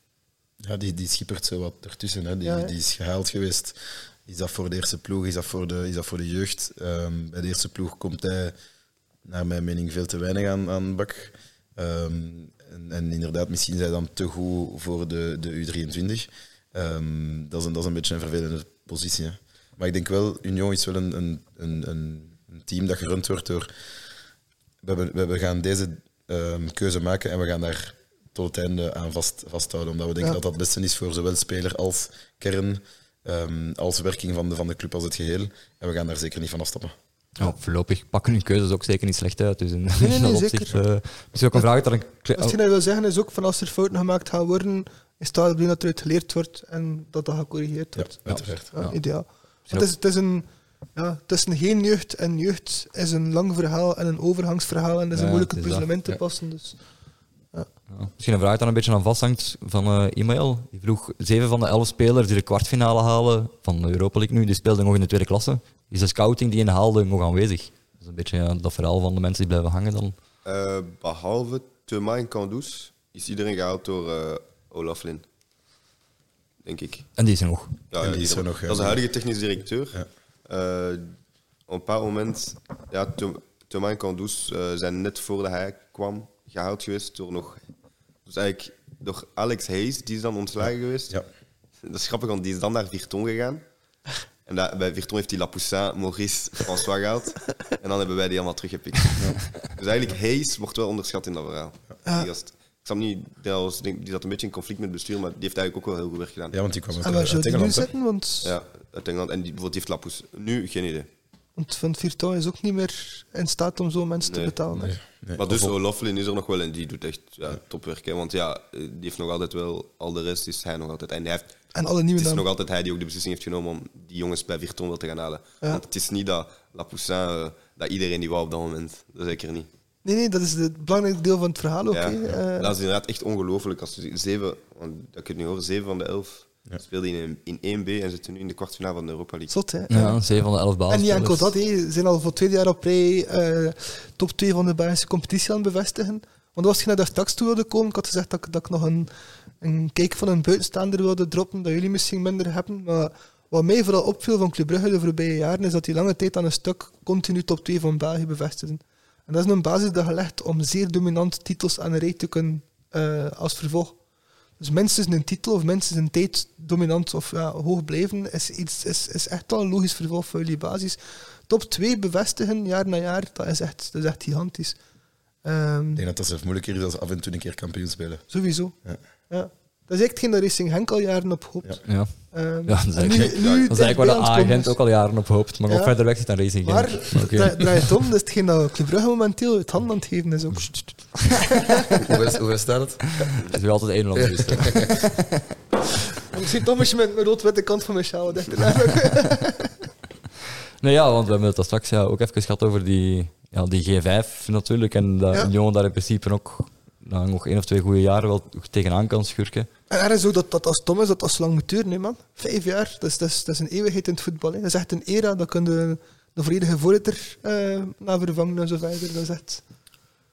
Ja, die, die schippert zo wat ertussen. Hè. Die, Ja, die is gehaald geweest. Is dat voor de eerste ploeg? Is dat voor de, is dat voor de jeugd? Ehm, bij de eerste ploeg komt hij, naar mijn mening, veel te weinig aan, aan bak. Ehm, en, en inderdaad, misschien zijn dan te goed voor de, de U23. Ehm, dat, is een, dat is een beetje een vervelende positie. Hè. Maar ik denk wel, Union is wel een, een, een, een, team dat gerund wordt door... We, hebben, we, gaan deze ehm, keuze maken en we gaan daar tot het einde aan vast, vasthouden. Omdat we denken Ja. dat dat het beste is voor zowel speler als kern, ehm, als werking van de, van de club als het geheel. En we gaan daar zeker niet van afstappen. Ja, voorlopig pakken hun keuzes ook zeker niet slecht uit. Dus in, nee, dat zeker. opzicht, eh, misschien ook een vraag dat een kle- Wat je nou wil zeggen is ook van als er fouten gemaakt gaan worden, is bedoeling dat eruit geleerd wordt en dat dat gecorrigeerd Ja, wordt. uiteraard. Ja, Ja. Ideaal. Het is, het is een ja, tussen geen jeugd en jeugd is een lang verhaal en een overgangsverhaal en dat is Ja, een moeilijke puzzel dat. in te Ja. passen. Dus. Ja. Misschien een vraag dat een beetje aan vasthangt van eh e-mail. Die vroeg, zeven van de elf spelers die de kwartfinale halen van de Europa League nu, die speelden nog in de tweede klasse. Is de scouting die hen haalde nog aanwezig? Dat is een beetje ja, dat verhaal van de mensen die blijven hangen dan. Eh, behalve Thuma en Kandus is iedereen gehaald door eh Olaf Lin. Denk ik. En die is er nog. Ja, die is er nog. Dat is de huidige technisch directeur. Ja. Eh, op een bepaald moment, ja, Thuma en Kandus eh, zijn net voordat hij kwam gehaald geweest door nog. Dus eigenlijk door Alex Hayes, die is dan ontslagen geweest. Ja. Dat is grappig, want die is dan naar Virton gegaan. En dat, bij Virton heeft hij Lapoussin, Maurice, François gehaald. En dan hebben wij die allemaal teruggepikt. Dus eigenlijk, Hayes wordt wel onderschat in dat verhaal. Die gast. Ik snap niet, die, was- denk- die zat een beetje in conflict met het bestuur, maar die heeft eigenlijk ook wel heel goed werk gedaan. Ja, want die kwam uit die nu Engeland. Want, Ja, uit Engeland. En die, bijvoorbeeld die heeft Lapous. Nu geen idee. Want Van Virton is ook niet meer in staat om zo mensen te betalen. Nee, nee. maar dus O'Loughlin is er nog wel en die doet echt ja, topwerk. Hè. Want ja, eh, die heeft nog altijd wel, al de rest is hij nog altijd. En hij heeft, En alle nieuwe het is nog altijd hij die ook de beslissing heeft genomen om die jongens bij Virton wel te gaan halen. Ja. Want het is niet dat Lapoussin, eh, dat iedereen die wou op dat moment. Dat zeker niet. Nee, nee, dat is het belangrijkste deel van het verhaal ook. Ja, hè. Eh, dat is inderdaad echt ongelooflijk. Als je zeven, want dat kun je nu horen, zeven van de elf speelden in, in 1B en zitten nu in de kwartfinale van de Europa League. Zot, hè? Ja, zeven van de elf En niet enkel dat, ze zijn al voor het tweede jaar op rij eh, top 2 van de Belgische competitie aan het bevestigen. Want was hetgeen dat ik straks toe wilde komen. Ik had gezegd dat ik, dat ik nog een, een kijk van een buitenstaander wilde droppen, dat jullie misschien minder hebben. Maar wat mij vooral opviel van Club Brugge de voorbije jaren, is dat die lange tijd aan een stuk continu top 2 van België bevestigen. En dat is een basis dat gelegd om zeer dominant titels aan een rij te kunnen eh, als vervolg. Dus minstens een titel of minstens een tijd dominant of ja, hoog blijven is, iets, is, is echt wel een logisch vervolg voor jullie basis. Top 2 bevestigen jaar na jaar, dat is echt, dat is echt gigantisch. Ehm, Ik denk dat dat zelfs moeilijker is als af en toe een keer kampioen spelen. sowieso. Ja. Ja. Dat is echt geen dat Racing Henk al jaren op hoopt. Ja. Ja. Ehm, Ja, dat is en eigenlijk- nu, nu Dat is eigenlijk waar de agent is. ook al jaren op hoopt, maar Ja. ook verder weg zit dan Racing Genk. Maar Oké. draai, draai het om, dat is hetgeen dat Club Brugge momenteel het hand aan het geven is ook. Hoeveel, hoeveel staat het? Het is weer altijd 1 0 dus, eh. Misschien toch misschien met mijn rood-witte kant van mijn sjaal. Nee, ja, want we hebben het al straks ja, ook even gehad over die, ja, die G5 natuurlijk. En dat Ja. Union daar in principe ook nou, nog één of twee goede jaren wel tegenaan kan schurken. En er is ook dat dat als Tom is, dat dat zo lang moet duren, hè, man. Vijf jaar, dat is, dat, is, dat is een eeuwigheid in het voetbal. Hè. Dat is echt een era, dat kun je de volledige voorzitter eh na vervangen en zo verder. Dat is echt...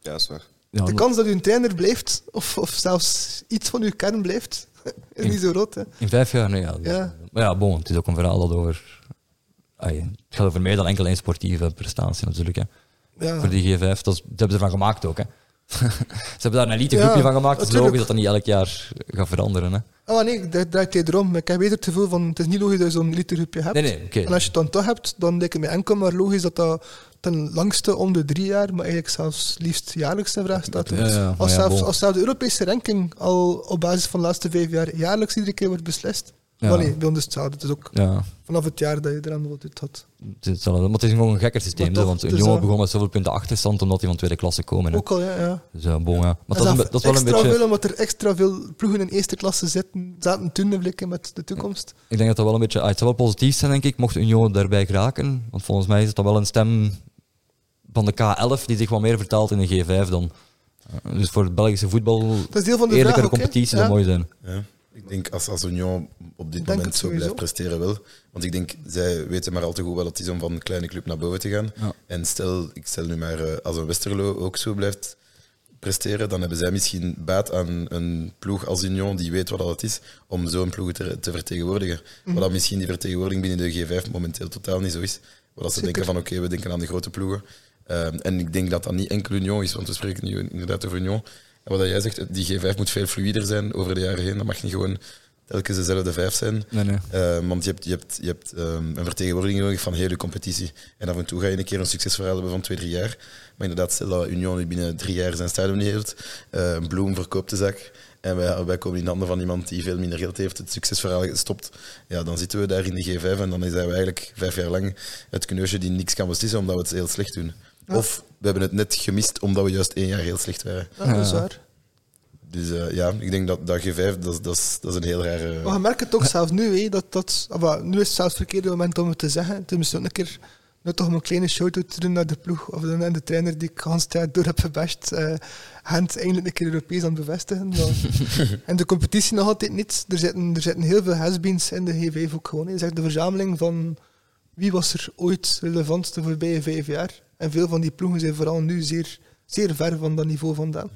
Ja, dat is waar. Ja, De kans dat u een trainer blijft, of, of zelfs iets van uw kern blijft, is niet zo groot. Hè. In vijf jaar, nee. Ja, Ja. Maar ja, bon, het is ook een verhaal dat over... Ai, het gaat over meer dan enkel één sportieve prestatie natuurlijk. Hè. Ja. Voor die G5, dat, is, dat hebben ze ervan gemaakt ook. Hè. ze hebben daar een elite Ja, groepje van gemaakt. Het is logisch dat dat niet elk jaar gaat veranderen. Hè. Oh nee, dat draait hij erom. Ik heb beter het gevoel van, het is niet logisch dat je zo'n elitegroepje hebt. Nee, nee. En als je het dan toch hebt, dan lijkt het me enkel maar logisch dat dat ten langste om de drie jaar, maar eigenlijk zelfs liefst jaarlijks in vraag staat. Ja, ja, maar als, zelfs, bon. als zelfs de Europese ranking al op basis van de laatste vijf jaar jaarlijks iedere keer wordt beslist. Ja. Maar nee, bij ons is hetzelfde. Het is ook Ja, vanaf het jaar dat je eraan wat doet had. het is hetzelfde. Maar het is gewoon een gekker systeem. Toch, want het Union wel- begon met zoveel punten achterstand omdat die van tweede klasse komen. Hè. Ook al, ja. ja. Dus ja, bon, ja. Maar dat, is, En een, dat is wel een extra beetje... veel, omdat er extra veel ploegen in eerste klasse zitten, zaten toen blikken met de toekomst. Ik denk dat dat wel een beetje... ah, het zou wel positief zijn, denk ik, mocht Union daarbij geraken. Want volgens mij is het dan wel een stem van de K11 die zich wat meer vertaalt in de G5 dan... Dus voor het Belgische voetbal... Dat is deel van de Eerlijkere vraag competitie Ja. zou mooi zijn. Ja. Ik denk als, als Union op dit denk moment zo sowieso. blijft presteren wel. Want ik denk, zij weten maar al te goed wat het is om van een kleine club naar boven te gaan. Ja. En stel, ik stel nu maar, eh, als een Westerlo ook zo blijft presteren, dan hebben zij misschien baat aan een ploeg als Union die weet wat dat het is om zo'n ploeg te, te vertegenwoordigen. Mhm. Wat dat misschien die vertegenwoordiging binnen de G5 momenteel totaal niet zo is. Wat dat ze denken van oké, we denken aan de grote ploegen. Ehm, en ik denk dat dat niet enkel Union is, want we spreken nu inderdaad over Union. En wat jij zegt, die G5 moet veel fluider zijn over de jaren heen. Dat mag niet gewoon telkens dezelfde vijf zijn. Nee, nee. Eh, want je hebt, je hebt, je hebt ehm, een vertegenwoordiging nodig van heel je competitie. En af en toe ga je een keer een succesverhaal hebben van twee, drie jaar. Maar inderdaad, stel dat Union nu binnen drie jaar zijn stadion niet heeft. eh, Bloem verkoopt de zak. En wij, wij komen in handen van iemand die veel minder geld heeft, het succesverhaal stopt. Ja, dan zitten we daar in de G5 en dan zijn we eigenlijk vijf jaar lang het kneusje die niks kan beslissen omdat we het heel slecht doen. Of hebben het net gemist omdat we juist één jaar heel slecht waren. Ja, dat is waar. Dus eh, ja, ik denk dat, dat G5, dat, is- dat, is, dat is een heel rare... Maar je merkt het toch zelfs nu, hè, dat, dat, nu is het zelfs het verkeerde moment om het te zeggen. Het is misschien ook een keer nu toch een kleine shout-out te doen naar de ploeg of naar de trainer die ik Hans tijd door heb gebashed. eh Gent eindelijk een keer Europees aan het bevestigen. En de competitie nog altijd niet. Er zitten, er zitten heel veel has-beens in de G5 ook gewoon. hè. Je zegt de verzameling van wie was er ooit relevant de voorbije vijf jaar. En veel van die ploegen zijn vooral nu zeer, zeer ver van dat niveau vandaan.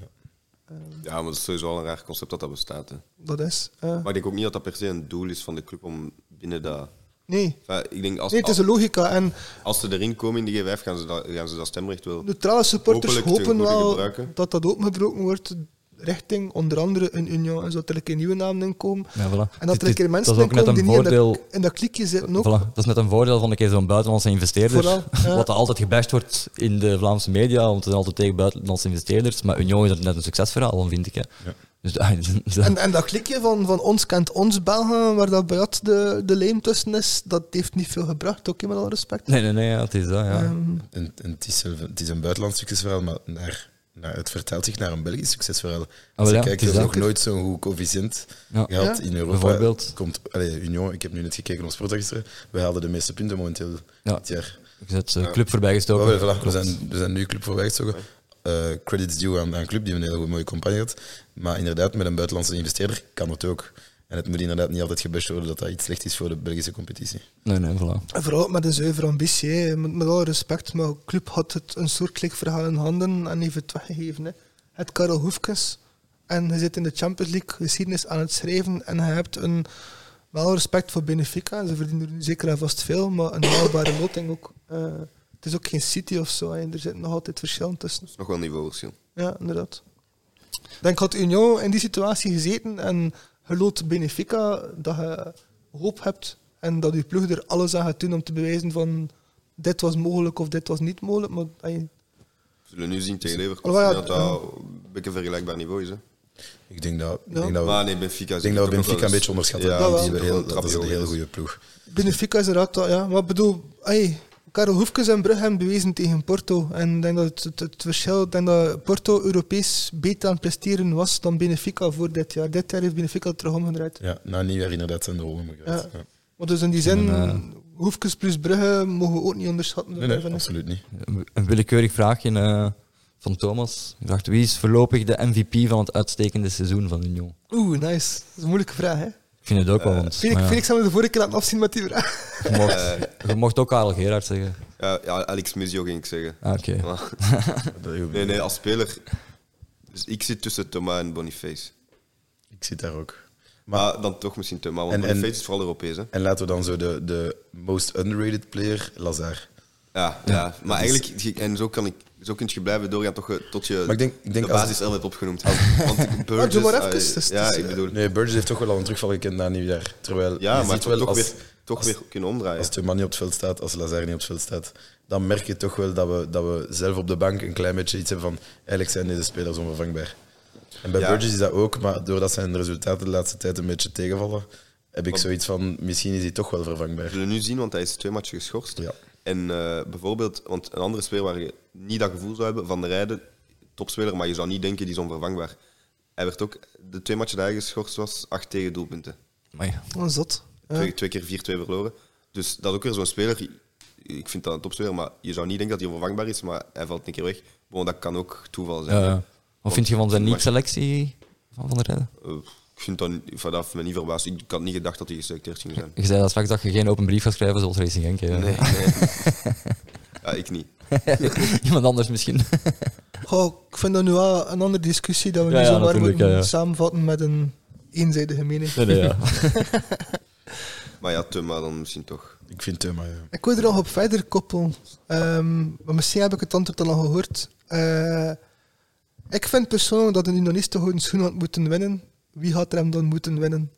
Ja, maar dat is sowieso al een raar concept dat dat bestaat. Hè. Dat is. eh, Maar ik denk ook niet dat dat per se een doel is van de club om binnen dat... nee. Enfin, ik denk als, nee, het is een logica. En als ze erin komen in de G5, gaan ze dat, gaan ze dat stemrecht wel... neutrale supporters hopen wel gebruiken. dat dat opengebroken wordt richting onder andere een Union en zodat er een keer nieuwe namen in komen. Ja, voilà. En dat er een keer mensen dat in is ook net komen die een niet in voordeel. dat, in dat klikje zitten ook. Voilà, dat is net een voordeel van een keer zo'n buitenlandse investeerder. Vooral, ja. Wat er altijd gebashed wordt in de Vlaamse media, want ze zijn altijd tegen buitenlandse investeerders. Maar Union is er net een succesverhaal, vind ik. Hè. Dus, ah, dus- En, en dat klikje van, van ons kent ons Belgen, waar dat Bayat de, de leem tussen is, dat heeft niet veel gebracht, ook met alle respect. nee, nee, nee, ja, het is dat. Ja. Ehm, En, en het, is, zelf- het is een buitenlands succesverhaal, maar naar, naar, het vertaalt zich naar een Belgisch succesverhaal. Als je ja, kijkt, er is nog nooit zo'n goed coëfficiënt Ja. gehad Ja. in Europa. Bijvoorbeeld. Komt, allee, Union, ik heb nu net gekeken op Sportregister, we haalden de meeste punten momenteel Ja. dit jaar. Ik zet de club voorbij gestoken. voilà, we, zijn, we zijn nu club voorbijgestoken. Eh credits due aan, aan club, die een hele mooie campagne had. Maar inderdaad, met een buitenlandse investeerder kan het ook. En het moet inderdaad niet altijd gebashed worden dat dat iets slecht is voor de Belgische competitie. Nee, nee, voilà. En vooral ook met een zuivere ambitie, hè. Met, met alle respect, maar de club had het een soort klikverhaal in handen en heeft het weggegeven. Hè. Het Karel Hoefkes en je zit in de Champions League geschiedenis aan het schrijven en je hebt een, wel respect voor Benfica, ze verdienen er nu zeker en vast veel, maar een haalbare loting ook. Eh, het is ook geen City of zo, hè. er zit nog altijd verschillen tussen. Nog wel een niveauverschil. Ja, inderdaad. Ik denk had Union in die situatie gezeten en je loopt Benfica, dat je hoop hebt en dat je ploeg er alles aan gaat doen om te bewijzen van dit was mogelijk of dit was niet mogelijk. Maar ey, We zullen nu zien tegen Leverkusen Oh, ja, dat dat een beetje een vergelijkbaar niveau is. Hè. Ik denk dat, ik Ja. denk dat we, Maar nee, Benfica ik denk dat we Benfica een beetje onderschatten. Ja, Ja, die wel. hebben heel, dat is een heel goede ploeg. Benfica is inderdaad, ja. Maar ik bedoel, ey, Karel Hoefkes en Brugge hebben bewezen tegen Porto. En ik denk dat het, het, het verschil, ik denk dat Porto Europees beter aan het presteren was dan Benfica voor dit jaar. Dit jaar heeft Benfica het terug omgedraaid. Ja, na nieuwjaar inderdaad zijn de omgedraaid. Ja. Ja. Maar dus in die zin, En, eh, Hoefkes plus Brugge mogen we ook niet onderschatten. Nee, nee, absoluut niet. Een willekeurig vraagje eh, van Thomas. Ik dacht, wie is voorlopig de MVP van het uitstekende seizoen van Union? Oeh, nice. Dat is een moeilijke vraag, hè? Ik vind het ook wel, want Felix, maar ja, we de vorige keer laten afzien met die vraag. je, mocht, je mocht ook Karel Gerard zeggen. Ja, ja, Alex Muzio ging ik zeggen. Ah, Oké. Nee, nee, als speler... Dus ik zit tussen Thomas en Boniface. Ik zit daar ook. Maar dan toch misschien Thomas, want En- en- Boniface is vooral Europees. Hè. En laten we dan zo de, de most underrated player, Lazar. Ja, ja, maar eigenlijk... En zo, kan ik, zo kun je blijven doorgaan tot je, tot je Maar ik denk- ik denk de basis hebt opgenoemd. Want Burgess... doe maar ah, even, dus- dus- ja, dus, ik bedoel... Nee, Burgess heeft toch wel al een terugval gekend na nieuwjaar. Terwijl Ja, je maar ziet toch, wel toch, als, weer, toch weer kunnen omdraaien. als Thuman niet op het veld staat, als Lazar niet op het veld staat, dan merk je toch wel dat we, dat we zelf op de bank een klein beetje iets hebben van eigenlijk zijn deze spelers onvervangbaar. En bij Ja. Burgess is dat ook, maar doordat zijn resultaten de laatste tijd een beetje tegenvallen, heb ik zoiets van misschien is hij toch wel vervangbaar. We zullen nu zien, want hij is twee matchen geschorst. Ja. En eh, bijvoorbeeld, want een andere speler waar je niet dat gevoel zou hebben, Van der Rijden, topspeler, maar je zou niet denken die is onvervangbaar. Hij werd ook, de twee matchen dat hij geschorst was, acht tegen doelpunten. Amai. Oh, zot. Ja. Twee, twee keer 4-2 verloren. Dus dat is ook weer zo'n speler. Ik vind dat een topspeler, maar je zou niet denken dat hij onvervangbaar is, maar hij valt een keer weg. Bon, dat kan ook toeval zijn. Ja. Wat vind je van zijn Maar- niet-selectie van Van der Rijden? Eh, ik vind dat vanaf me niet verbaasd. Ik had niet gedacht dat hij geselecteerd ging zijn. Je zei dat straks dat je geen open brief gaat schrijven zoals Racing Genk. nee. ja, ik niet. Iemand anders misschien. Goh, ik vind dat nu wel een andere discussie dat we Ja, nu ja, zomaar natuurlijk, moeten ja, ja. samenvatten met een eenzijdige mening. Nee, nee, ja. Maar ja, Tuma dan misschien toch. Ik vind Thuma, ja. Ik wil er nog op verder koppelen. Ehm, maar misschien heb ik het antwoord al gehoord. Eh, ik vind persoonlijk dat een unionist de gouden schoen had moeten winnen. Wie had er hem dan moeten winnen?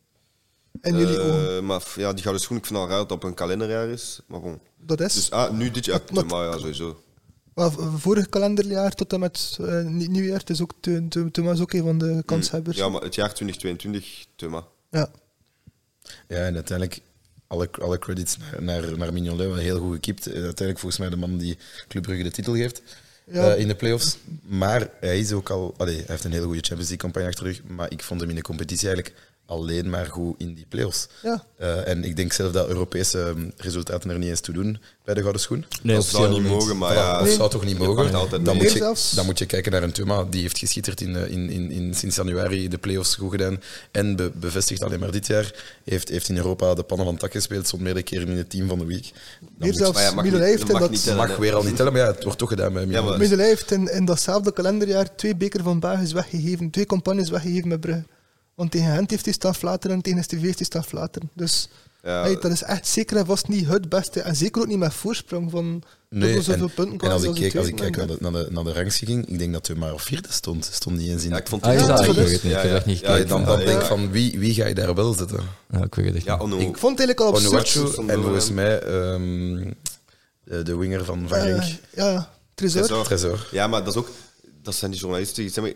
En jullie Eh, ogen. maar ja, die gouden schoen, ik vind al raar dat het op een kalenderjaar is. Maar bon. Dat is. Dus ah, nu dit jaar, Maar- Tuma, ja, sowieso. Maar vorig kalenderjaar tot en met eh, nieuwjaar, het is ook Thomas ook een van de kanshebbers. Ja, maar het jaar 2022, Tuma. Ja. Ja, en uiteindelijk alle, alle credits naar, naar, naar Mignon Leeuwen. Heel goed gekiept. En Uiteindelijk volgens mij de man die Club Brugge de titel geeft Ja. eh, in de playoffs. Maar hij is ook al... Allee, hij heeft een hele goede Champions League campagne achter de rug. Maar ik vond hem in de competitie eigenlijk alleen maar goed in die playoffs. Ja. Eh, en ik denk zelf dat Europese ehm, resultaten er niet eens toe doen bij de Gouden Schoen. Nee, dat zou niet mogen, maar ja. dat zou toch niet mogen? Dan moet, je, dan moet je kijken naar een Thuma. Die heeft geschitterd in, eh, in, in, in, sinds januari de play-offs goed gedaan. En be- bevestigd alleen maar dit jaar. Heeft, heeft in Europa de pannen van tak gespeeld. Stond meerdere keren in het team van de week. Niet- heeft mag dat... tellen. mag weer al niet tellen, maar ja, het wordt toch gedaan bij Milan heeft in, in datzelfde kalenderjaar twee beker van Bages weggegeven, twee campagnes weggegeven met Brugge. Want tegen Gent heeft hij staan flateren en tegen STV heeft hij staan flateren. Dus Ja, hey, dat is echt zeker en vast niet het beste. En zeker ook niet met voorsprong van Nee, en, zoveel punten. en als ik als keek, als ik kijk naar de, naar, de, naar de rangschikking, ik denk dat hij maar op vierde stond. Stond niet eens in. ja, ik vond Ah, Ja, dat? dat Ik weet het niet. Ik heb echt niet ja, gekeken. dan, dan Ja, denk ik ja. van wie, wie ga je daar wel zetten? Ja, ik weet het echt Ja, niet. Ono. Ik vond het eigenlijk al absurd. Onuachu en volgens mij ehm, de, de winger van Van Eh, Genk. ja, Tresor. Tresor. Ja, maar dat is ook... Dat zijn die journalisten. Zeg maar,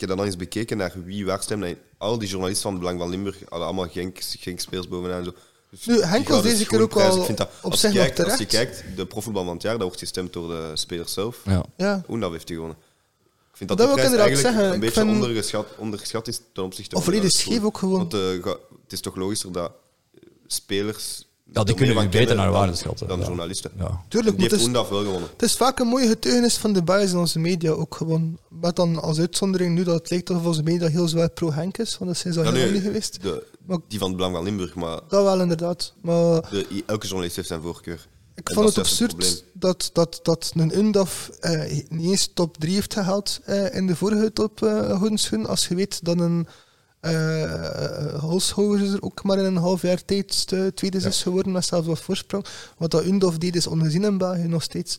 Ik heb dan nog eens bekeken naar wie waar stemt. En al die journalisten van het Belang van Limburg hadden allemaal Genk, Genk speels bovenaan. en Zo. Dus Nu, Henk was deze keer ook al dat- op als zich je nog kijkt, Als je kijkt, de profvoetbal van het jaar, dat wordt gestemd door de spelers zelf. Ja. Ja. Oendaf heeft hij gewonnen. Ik vind Dat dat, de prijs eigenlijk zeggen. een beetje vind- ondergeschat, ondergeschat is ten opzichte Of van... volledig de scheef ook gewoon. Want eh, het is toch logischer dat spelers... Ja, die kunnen van beter naar dan- waarde schatten. Dan Ja. journalisten. Ja. Tuurlijk, Die heeft het is, Oendaf wel gewonnen. het is vaak een mooie getuigenis van de bias in onze media ook gewoon. Met dan als uitzondering nu dat het lijkt alsof onze media heel zwaar pro-Henk is, want dat zijn ze al Ja, heel nee, niet geweest. de- Maar- die van het Belang van Limburg, maar Dat wel inderdaad. Maar de, elke journalist heeft zijn voorkeur. ik En vond het absurd dat, dat, dat een Undaf eh, niet eens top 3 heeft gehaald eh, in de vorige top eh. Als je weet dat een eh Holshouwer er ook maar in een half jaar tijd de tweede is geworden met zelfs wat voorsprong. Wat dat Undaf deed is ongezien in België nog steeds.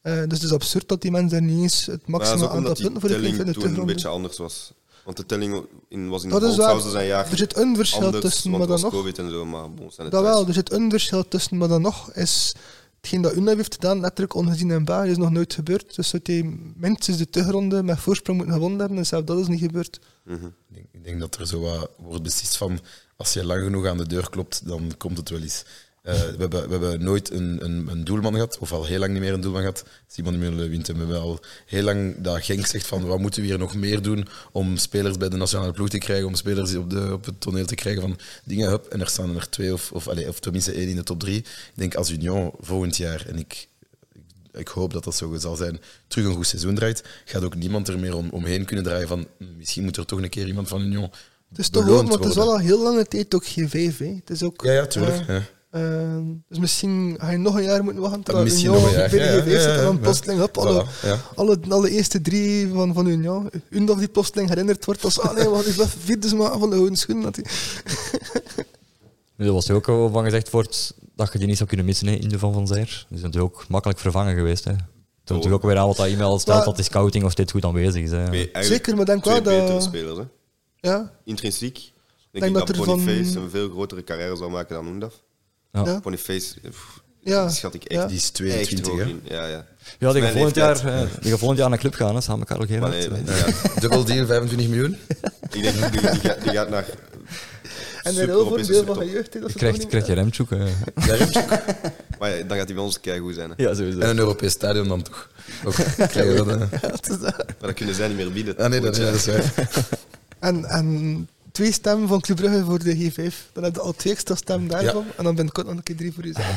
Eh, dus het is absurd dat die mensen daar niet eens het dat is ook aantal punten voor de telling vinden toen een beetje anders was. Want de telling in, was in Dat is waar. Holzhausen zijn jaar Er zit een verschil anders, tussen, maar het dan nog. covid en zo, maar bon, zijn het Dat wel, er zit een verschil tussen, maar dan nog is hetgeen dat UNAV heeft gedaan, letterlijk ongezien in België, is nog nooit gebeurd. Dus zou hij minstens de terugronde met voorsprong moeten gewonnen hebben, en zelfs dat is niet gebeurd. Mhm. Ik denk, ik denk dat er zo wat wordt beslist van als je lang genoeg aan de deur klopt, dan komt het wel eens. Eh, we, hebben, we hebben nooit een, een, een doelman gehad, of al heel lang niet meer een doelman gehad. Simon Meulen wint hem. We hebben al heel lang dat Genk zegt van wat moeten we hier nog meer doen om spelers bij de nationale ploeg te krijgen, om spelers op, de, op het toneel te krijgen van dingen. Hup, en er staan er twee of, of, allee, of tenminste één in de top drie. Ik denk als Union volgend jaar, en ik, ik, hoop dat dat zo zal zijn, terug een goed seizoen draait, gaat ook niemand er meer om, omheen kunnen draaien van hm, misschien moet er toch een keer iemand van Union Het is toch ook, want het is al heel lange tijd ook G5. Hè. Het is ook, Ja, ja, tuurlijk. eh, ja. Eh, dus misschien ga je nog een jaar moeten wachten tot misschien Union nog een jaar. bij de Ja, ja, G5 ja, zit en dan ja. plotseling op alle, Voilà, alle, alle eerste drie van, van Union. Undaf die plotseling herinnerd wordt als ah nee, wat is dat vierde smaak van de gouden schoen. Dat die... Er was er ook al van gezegd wordt dat je die niet zou kunnen missen hè, in de Van Van Zijr. Dus dat is natuurlijk ook makkelijk vervangen geweest. Hè. Toen Oh. natuurlijk ook weer aan wat dat e-mail stelt dat die scouting of dit goed aanwezig is. Hè. Zeker, maar denk wel dat- betere spelers. Hè. Ja, Intrinsiek denk, Denk ik dat dat, er van- Boniface een veel grotere carrière zal maken dan Oendaf. Ja. ja. Boniface, pff, Ja. schat ik echt, Ja. Die is echt 22, hoog hè. Ja, ja. Ja, die gaat volgend jaar, eh, die gaat volgend jaar naar de club gaan, hè, samen met Karel Maar Gerard. nee, nee, Eh, die gaat- Dubbel deal, 25 miljoen. ik denk die, die, gaat, die gaat naar En de super voor een Europese deel van supertop. je jeugd. hè, dat Je ze krijgt, toch krijg je Remtjoek. eh. Maar ja, dan gaat hij bij ons keigoed zijn. Hè. Ja, sowieso. En een Europees stadion dan toch. Ook krijgen we dat. eh. Ja, het is dat. Maar dat kunnen zij niet meer bieden. Ah nee, dat, nee, dat is waar. En, en twee stemmen van Club Brugge voor de G5. Dan heb je al twee extra stemmen daarvan. En dan ben ik ook nog een keer drie voor jezelf.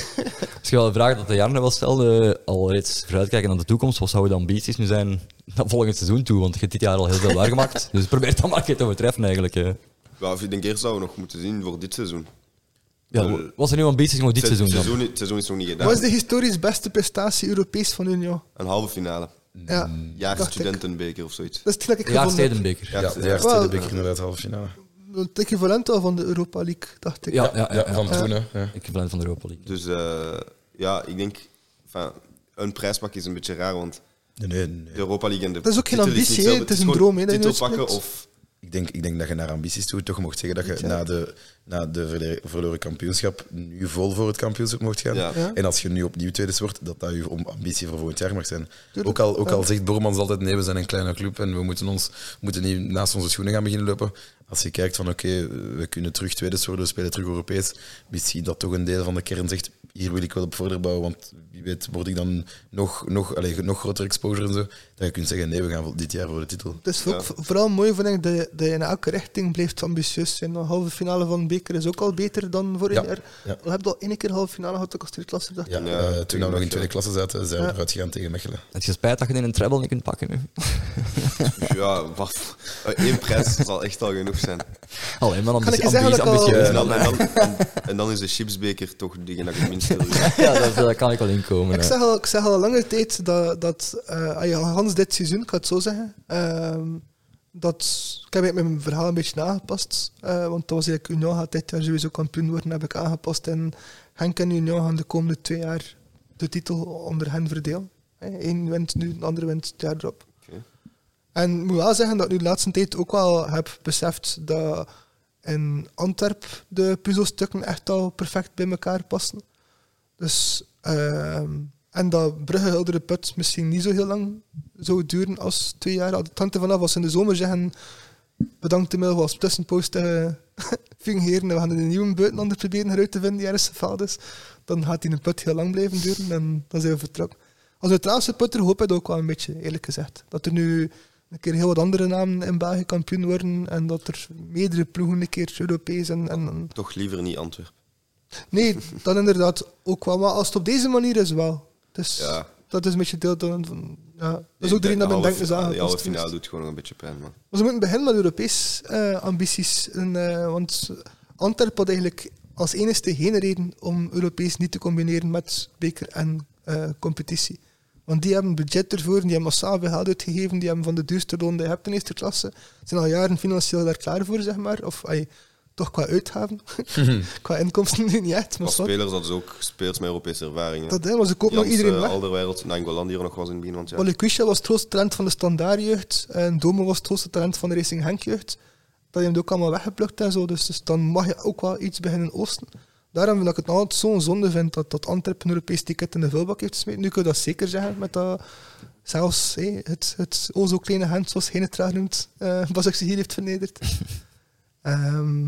Misschien wel de vraag dat de Jarne wel stelde, al reeds vooruitkijken naar de toekomst, wat zouden de ambities nu zijn naar volgend seizoen toe? Want je hebt dit jaar al heel veel waargemaakt. Dus probeer dat maar een keer te overtreffen eigenlijk. eh. Ja, ik denk eerst dat we nog moeten zien voor dit seizoen. Ja, Eh, wat zijn uw ambities nog dit Het seizoen dan? seizoen, het seizoen is nog niet gedaan. Wat is de historisch beste prestatie Europees van Union? Een halve finale. Ja, ik. studentenbeker of zoiets. Dat is het ik Ja. Stedenbeker. Ja, de inderdaad halve finale. Het equivalent al van de Europa League, dacht ik. Ja, ja, ja, Ja, ja. van toen, hè. Ja. Ik ben van de Europa League. Dus eh, ja, ik denk, een prijspak is een beetje raar, want Nee, nee, nee. de Europa League en de Dat is ook geen ambitie, Het is een droom, hè, dat je Titel pakken of Ik denk, ik denk dat je naar ambities toe toch mocht zeggen dat je na de, na de verloren kampioenschap nu vol voor het kampioenschap mocht gaan. Ja. Ja. En als je nu opnieuw tweede wordt, dat dat je om- ambitie voor volgend jaar mag zijn. Tuurlijk. Ook al, ook Ja. al zegt Bormans altijd nee, we zijn een kleine club en we moeten, ons, moeten niet naast onze schoenen gaan beginnen lopen. Als je kijkt van oké, we kunnen terug tweede worden, we spelen terug Europees. Misschien dat toch een deel van de kern zegt, hier wil ik wel op verder bouwen, want wie weet word ik dan nog, nog, allez, nog groter exposure en zo. Dat je kunt zeggen, nee, we gaan dit jaar voor de titel. Het is ook vooral mooi vind ik dat je, dat je in elke richting blijft ambitieus zijn. De halve finale van de beker is ook al beter dan vorig Ja, jaar. ja. We hebben al één keer halve finale gehad, ook als tweede dacht ik. Ja, Ja, eh, toen we nog in tweede klasse zaten, zijn we Ja. eruit gegaan tegen Mechelen. Het je spijt dat je in een treble niet kunt pakken nu. ja, wat, eh, één prijs zal echt al genoeg zijn. Alleen maar ik ambitie, ambitie, ik al- ambitieus. En dan, en, dan, en, en dan is de chipsbeker toch degene dat ik het minst wil. Ja, dat, dat kan ik wel inkomen. Ik ja. zeg, al, ik zeg al lange tijd dat, dat eh, ja, Hans dit seizoen, ik ga het zo zeggen, ehm, dat, ik heb eigenlijk mijn verhaal een beetje aangepast, eh, want dat was eigenlijk Union gaat dit jaar sowieso kampioen worden, heb ik aangepast en Henk en Union gaan de komende twee jaar de titel onder hen verdelen. Eén wint nu, de andere wint het jaar erop. En ik moet wel zeggen dat ik nu de laatste tijd ook wel heb beseft dat in Antwerp de puzzelstukken echt al perfect bij elkaar passen. Dus, ehm, en dat Brugge Hildere Put misschien niet zo heel lang zou duren als twee jaar. Het hangt vanaf als in de zomer zeggen bedankt te middel als tussenpost tegen fingeren en we gaan een nieuwe buitenander proberen eruit te vinden die ergens gefaald is. Dan gaat die een put heel lang blijven duren en dan zijn we vertrokken. Als neutraalste putter hoop ik dat ook wel een beetje, eerlijk gezegd. Dat er nu een keer heel wat andere namen in België kampioen worden en dat er meerdere ploegen een keer Europees en, Toch liever niet Antwerpen. Nee, dan inderdaad ook wel. Maar als het op deze manier is, wel. Dus Ja. dat is een beetje deel van... ja. Dat is ook de reden dat mijn denken is De halve aangepast. finale doet gewoon nog een beetje pijn, man. Maar ze moeten beginnen met Europees eh, ambities. En, eh, want Antwerpen had eigenlijk als enige geen reden om Europees niet te combineren met beker en eh, competitie. Want die hebben budget ervoor, die hebben massaal veel geld uitgegeven, die hebben van de duurste loon die je hebt in eerste klasse. Ze zijn al jaren financieel daar klaar voor, zeg maar. Of ay, toch qua uitgaven. qua inkomsten nu niet echt, maar Als spelers hadden ze ook spelers met Europese ervaring. hè. Dat is, maar ze kopen nog iedereen eh, weg. Alderweireld, Nangolan die er nog was in het begin van het jaar. Olikwisha was het grootste talent van de standaardjeugd. En Domo was het grootste talent van de Racing Henk jeugd. Dat je hem ook allemaal weggeplukt en zo. Dus, dus dan mag je ook wel iets beginnen oosten. Daarom vind ik het altijd zo'n zonde vind dat, dat Antwerpen een Europees ticket in de vuilbak heeft gesmeten. Nu kun je dat zeker zeggen met dat... Zelfs hé, het, het o zo kleine hand, zoals graag noemt, eh Bas ik ze hier heeft vernederd. Ehm,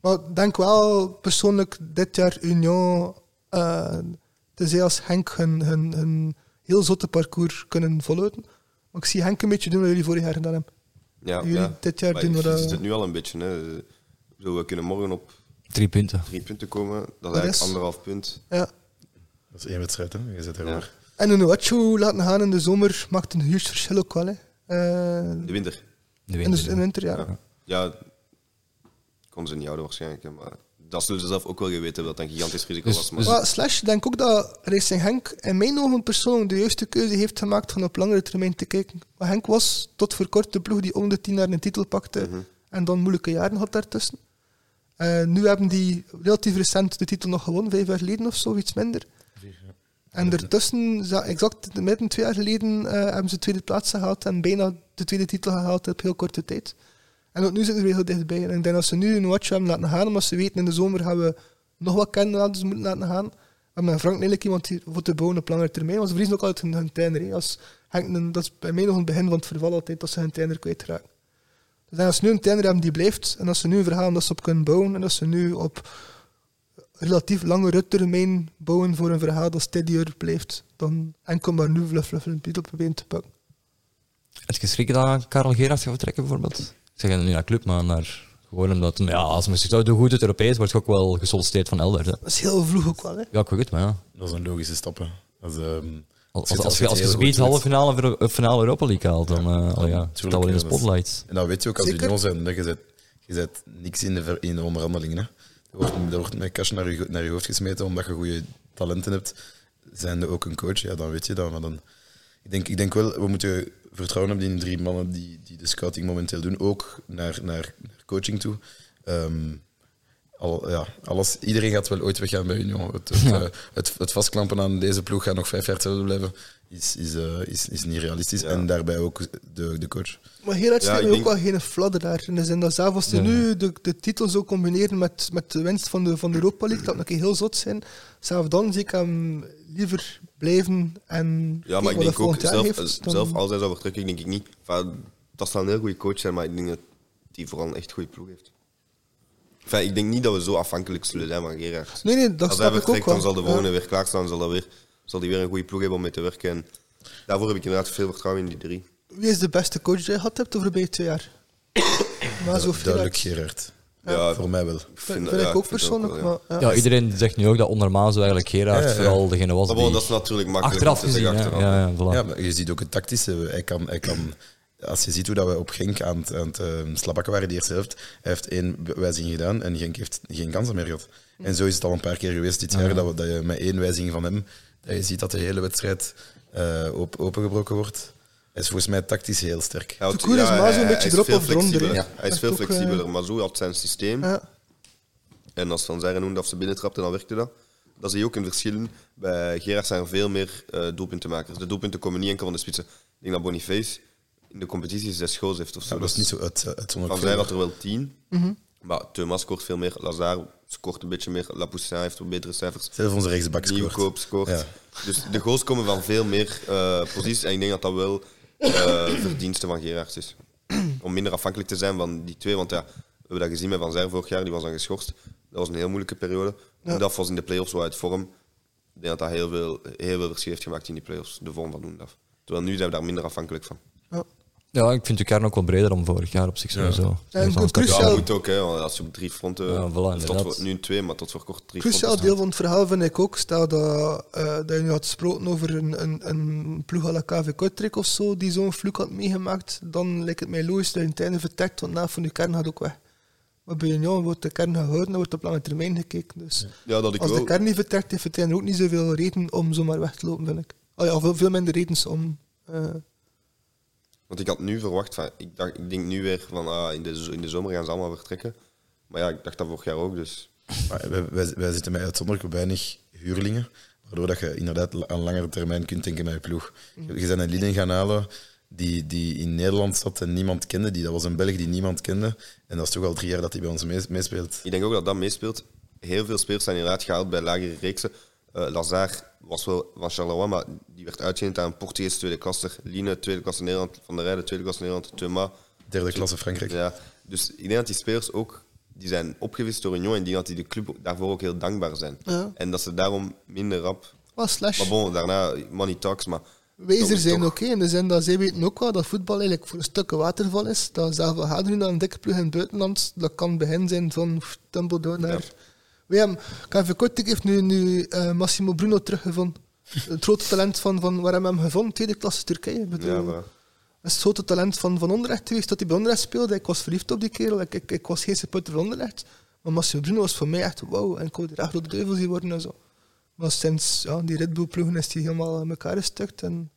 maar ik denk wel persoonlijk dit jaar Union, eh tenzij als Henk hun, hun, hun heel zotte parcours kunnen volhouden. Maar ik zie Henk een beetje doen wat jullie vorig jaar gedaan hebben. ja, jullie ja. dit jaar Maar doen wat, ziet eh, het nu al een beetje. Hè. Zo, we kunnen morgen op Drie punten. drie punten komen. Dat is Dat eigenlijk is- anderhalf punt. Ja. Dat is één wedstrijd, hè? Je zit Ja. erover. En een Onuachu laten gaan in de zomer maakt een huge verschil ook wel. Hè. Eh, De winter. De in, de, winter, in de winter, ja. Ja. ja, kon ze niet houden waarschijnlijk. hè, Maar dat zullen ze zelf ook wel geweten dat dat een gigantisch risico Dus- was. Maar dus- Maar Slash, ik denk ook dat Racing Henk in mijn ogen persoonlijk de juiste keuze heeft gemaakt van op langere termijn te kijken. Maar Henk was tot voor kort de ploeg die om de tien jaar een titel pakte Mhm. en dan moeilijke jaren had daartussen. Eh, nu hebben die relatief recent de titel nog gewonnen, vijf jaar geleden of zo, iets minder. En ertussen, za- exact midden twee jaar geleden, eh, hebben ze tweede plaats gehaald en bijna de tweede titel gehaald op heel korte tijd. En ook nu zitten weer heel dichtbij. En ik denk dat ze nu een watch hebben laten gaan, omdat ze weten in de zomer gaan we nog wat kandidaten moeten laten gaan. We hebben met Frank eigenlijk iemand die voor te bouwen op langere termijn. Want ze verliezen ook altijd hun, hun trainer. hè. Als Henk, een- dat is bij mij nog een begin van het verval altijd, dat ze hun trainer kwijtraken. Dus als ze nu een trainer hebben die blijft, en als ze nu een verhaal dat ze op kunnen bouwen, en als ze nu op relatief lange termijn bouwen voor een verhaal dat steadier blijft, dan enkel maar nu fluff fluff een titel proberen te pakken. Heb je schrik dat Karel Gerards gaat vertrekken, bijvoorbeeld? Ik zeg niet naar club, maar naar gewoon omdat, ja, als men zich doet goed het Europees, wordt je ook wel gesolliciteerd van elders. Hè. Dat is heel vroeg ook wel, hè. Ja, ik weet het, maar ja. Dat is een logische stap. hè. Dat is, ehm, Als, je- als, als, je als zoiets halve finale, of finale Europa League haalt, dan uh, oh ja, staat wel in de ja, dat spotlights. En dat weet je ook als Zeker. Union zijn. dat Je zet, je zet niks in de, ver- in de onderhandelingen. Hè. Er, wordt, er wordt met cash naar je, naar je hoofd gesmeten omdat je goede talenten hebt. Zijn er ook een coach, ja, dan weet je dat. Maar dan, ik, denk, ik denk wel, we moeten vertrouwen hebben in die drie mannen die, die de scouting momenteel doen. Ook naar, naar, naar coaching toe. Ehm, al, ja, alles, iedereen gaat wel ooit weggaan bij Union. Het, het, eh, het, het vastklampen aan deze ploeg gaat nog vijf jaar hetzelfde blijven. Is, is, eh, is, is niet realistisch. En daarbij ook de, de coach. Maar Gerard Ja, me ook wel geen fladderaar. In de zin dat zelfs als ze Ja. nu de, de titel zou combineren met, met de winst van de, van de Europa League, dat moet heel zot zijn. Zelfs dan zie ik hem liever blijven en Ja, maar ik denk hij ook, zelf, heeft, dan- zelf als hij zou vertrekken, denk ik niet. Enfin, dat zal een heel goede coach zijn, maar ik denk dat hij vooral een echt goede ploeg heeft. Enfin, ik denk niet dat we zo afhankelijk zullen zijn van Gerard. Nee, nee, dat Als hij vertrekt, dan zal de Ja. volgende weer klaarstaan, zal, dat weer, zal hij weer een goede ploeg hebben om mee te werken. En daarvoor heb ik inderdaad veel vertrouwen in die drie. Wie is de beste coach die je gehad hebt de voorbije twee jaar? Maar zo Duidelijk Gerard. Ja, Voor mij wel. ik Vind, vind, vind ja, ik ook vind het ook persoonlijk. wel, ja. maar, ja. Ja, iedereen zegt nu ook dat onder Mazo eigenlijk Gerard Ja, ja. vooral degene was Maar die... dat is natuurlijk makkelijk achteraf om te zeggen gezien, achteraf. Ja, ja, voilà. Ja, maar je ziet ook het tactische. Hij kan, hij kan, als je ziet hoe dat we op Genk aan het, aan het eh, slabakken waren, die eerste helft, hij heeft één wijziging gedaan en Genk heeft geen kansen meer gehad. En zo is het al een paar keer geweest dit jaar, dat, we, dat je met één wijziging van hem, dat je ziet dat de hele wedstrijd eh, op, opengebroken wordt. Hij is volgens mij tactisch heel sterk. Hij Te koer is hij- Mazo een beetje erop veel of eronder. Hij is veel eh, flexibeler, maar zo had zijn systeem. Ja. En als Van Zijren noemde of ze binnentrapte, dan werkte dat. Dat zie je ook een verschil. Bij Gerard zijn er veel meer eh, doelpuntenmakers. De doelpunten komen niet enkel van de spitsen. Ik denk dat Boniface in de competitie zes goals heeft of zo. Ja, dat is niet zo uit, uitzonderlijk Van. Zijren had er wel tien. Mhm. Maar Thomas scoort veel meer. Lazare scoort een beetje meer. Lapoussin heeft wat betere cijfers. Zelf onze rechtsbak scoort. Nieuwkoop scoort. Ja. Dus de goals komen van veel meer eh, posities. En ik denk dat dat wel eh verdienste van Gerard is. Om minder afhankelijk te zijn van die twee. Want ja, we hebben dat gezien met Van Zijr vorig jaar. Die was dan geschorst. Dat was een heel moeilijke periode. Ja. Oendaf was in de play-offs wel uit vorm. Ik denk dat dat heel veel, heel veel verschil heeft gemaakt in die play-offs. De vorm van Oendaf. Terwijl nu zijn we daar minder afhankelijk van. Ja. Ja, ik vind de kern ook wel breder dan vorig jaar op zich sowieso. En Ja, een cruciaal- Ja, moet ook. Hè, want als je op drie fronten... Ja, voilà, tot voor, nu twee, maar tot voor kort drie Cruciaal fronten deel van het verhaal vind ik ook, stel dat, eh, dat je nu had gesproken over een, een, een ploeg à la KV Kortrijk of zo, die zo'n vloek had meegemaakt, dan lijkt het mij logisch dat je een einde vertrekt, want na van je kern gaat ook weg. Maar bij Union wordt de kern gehouden, dan wordt op lange termijn gekeken. Dus Ja, dat ik als wel. de kern niet vertrekt, heeft het einde ook niet zoveel reden om zomaar weg te lopen, vind ik. Oh ja, veel, veel minder redens om... eh, Want ik had nu verwacht, van, ik, dacht, ik denk nu weer van ah, in, de, in de zomer gaan ze allemaal vertrekken. Maar ja, ik dacht dat vorig jaar ook, dus Maar wij, wij, wij zitten met uitzonderlijk weinig huurlingen, waardoor dat je inderdaad aan langere termijn kunt denken met je ploeg. Je, je bent een Lieden gaan halen die, die in Nederland zat en niemand kende. Die, dat was een Belg die niemand kende. En dat is toch al drie jaar dat hij bij ons mees- meespeelt. ik denk ook dat dat meespeelt. Heel veel spelers zijn inderdaad gehaald bij lagere reeksen. Eh Lazare was wel van Charleroi, maar die werd uitgeleend aan een Portugees tweede klasse. Line, tweede klasse Nederland. Van der Rijden, tweede klasse Nederland. Thomas. Derde klasse Frankrijk. Ja, dus ik denk dat die spelers ook die zijn opgewist door Union en ik denk dat die de club daarvoor ook heel dankbaar zijn. Ja. En dat ze daarom minder rap... wel slash. Maar bon, daarna money talks, maar... Toch- zijn oké, in de zin dat zij weten ook wel dat voetbal eigenlijk voor een stuk een waterval is. Dat zelf al gaat nu naar een dikke ploeg in het buitenland, dat kan begin zijn van Tumbledore naar... We hebben, KV Kortrijk heeft nu, nu eh, Massimo Bruno teruggevonden. Het grote talent van, van waar hebben we hem gevonden? Tweede klasse Turkije. Ik bedoel, Ja, Dat maar, is het grote talent van, van Onderlecht geweest, dat hij bij Onderlecht speelde. Ik was verliefd op die kerel, ik, ik, ik was geen supporter van Onderlecht. Maar Massimo Bruno was voor mij echt wauw, en ik wou er echt door de duivel zien worden en zo. Maar sinds ja, die Red Bull ploegen is hij helemaal aan elkaar gestukt. En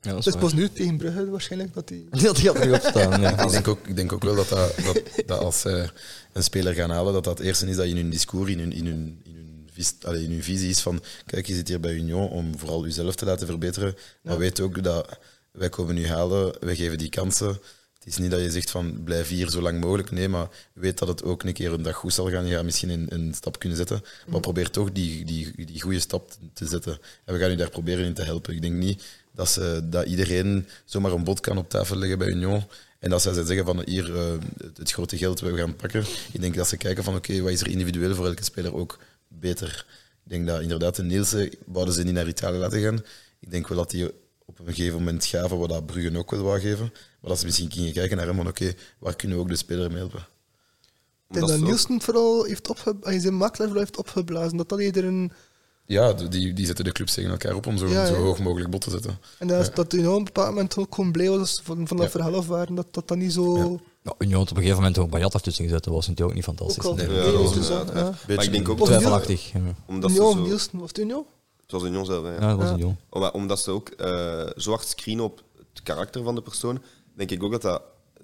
Ja, dat het is is pas nu tegen Brugge waarschijnlijk dat hij... waar. Die had er niet op staan. Ja. Ik denk, ook, ik denk ook wel dat, dat, dat, dat als zij een speler gaan halen, dat dat het eerste is dat je in hun discours, in hun, in hun, in hun, in hun visie is van kijk, je zit hier bij Union om vooral jezelf te laten verbeteren. Maar weet ook dat wij komen nu halen, wij geven die kansen. Het is niet dat je zegt van blijf hier zo lang mogelijk. Nee, maar weet dat het ook een keer een dag goed zal gaan. Je gaat misschien een, een stap kunnen zetten. Maar probeer toch die, die, die goede stap te zetten. En we gaan u daar proberen in te helpen. Ik denk niet dat, ze, dat iedereen zomaar een bod kan op tafel leggen bij Union. En dat zij zeggen van hier, eh, het, grote geld we gaan pakken. Ik denk dat ze kijken van oké, wat is er individueel voor elke speler ook beter. Ik denk dat inderdaad de Nielsen wouden ze niet naar Italië laten gaan. Ik denk wel dat die op een gegeven moment gaven wat dat Brugge ook wel wou geven. Maar dat ze misschien gingen kijken naar hem van oké, waar kunnen we ook de speler mee helpen? Ik denk dat ook- Nielsen vooral heeft opgeblazen, zijn makelaar vooral heeft opgeblazen. Dat dat eerder een... Ja, die, die zetten de clubs tegen elkaar op om zo, Ja, zo ja. hoog mogelijk bot te zetten. En dat, is dat Union op een bepaald moment ook gewoon blij was van, van dat Ja. verhaal af waren. Dat dat, dan niet zo... Ja. Ja, Union had op een gegeven moment ook Bayat ertussen gezet. Dat was natuurlijk ook niet Ook fantastisch. al Nee. Nee, Ja, nee, dat was een- ja, ja. Beetje ik denk ook- een- Twijfelachtig. Ja, Omdat ze Union, zo... Nielsen, was het Union? Het was Union zelf, hè, ja. Ja, dat was Ja. Union. Omdat, omdat ze ook eh, zo hard screenen op het karakter van de persoon, denk ik ook dat dat,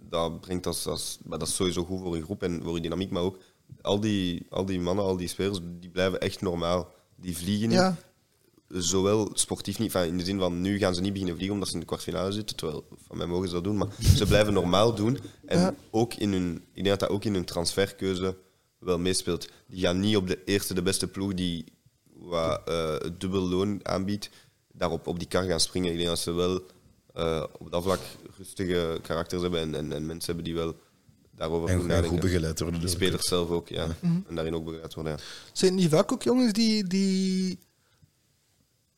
dat brengt als, als maar dat is sowieso goed voor je groep en voor je dynamiek, maar ook al die, al die mannen, al die spelers, die blijven echt normaal. Die vliegen niet. Ja. Zowel sportief niet, enfin, in de zin van nu gaan ze niet beginnen vliegen omdat ze in de kwartfinale zitten, terwijl van mij mogen ze dat doen, maar ze blijven normaal doen. En Ja. ook in hun, ik denk dat dat ook in hun transferkeuze wel meespeelt. Die gaan niet op de eerste, de beste ploeg die wat, eh, dubbel loon aanbiedt, daarop op die kar gaan springen. Ik denk dat ze wel eh, op dat vlak rustige karakters hebben en, en, en mensen hebben die wel daarover En, goed en goed begeleid worden. De spelers zelf ook, ja. Mhm. En daarin ook begeleid worden, ja. Zijn het niet vaak ook jongens die, die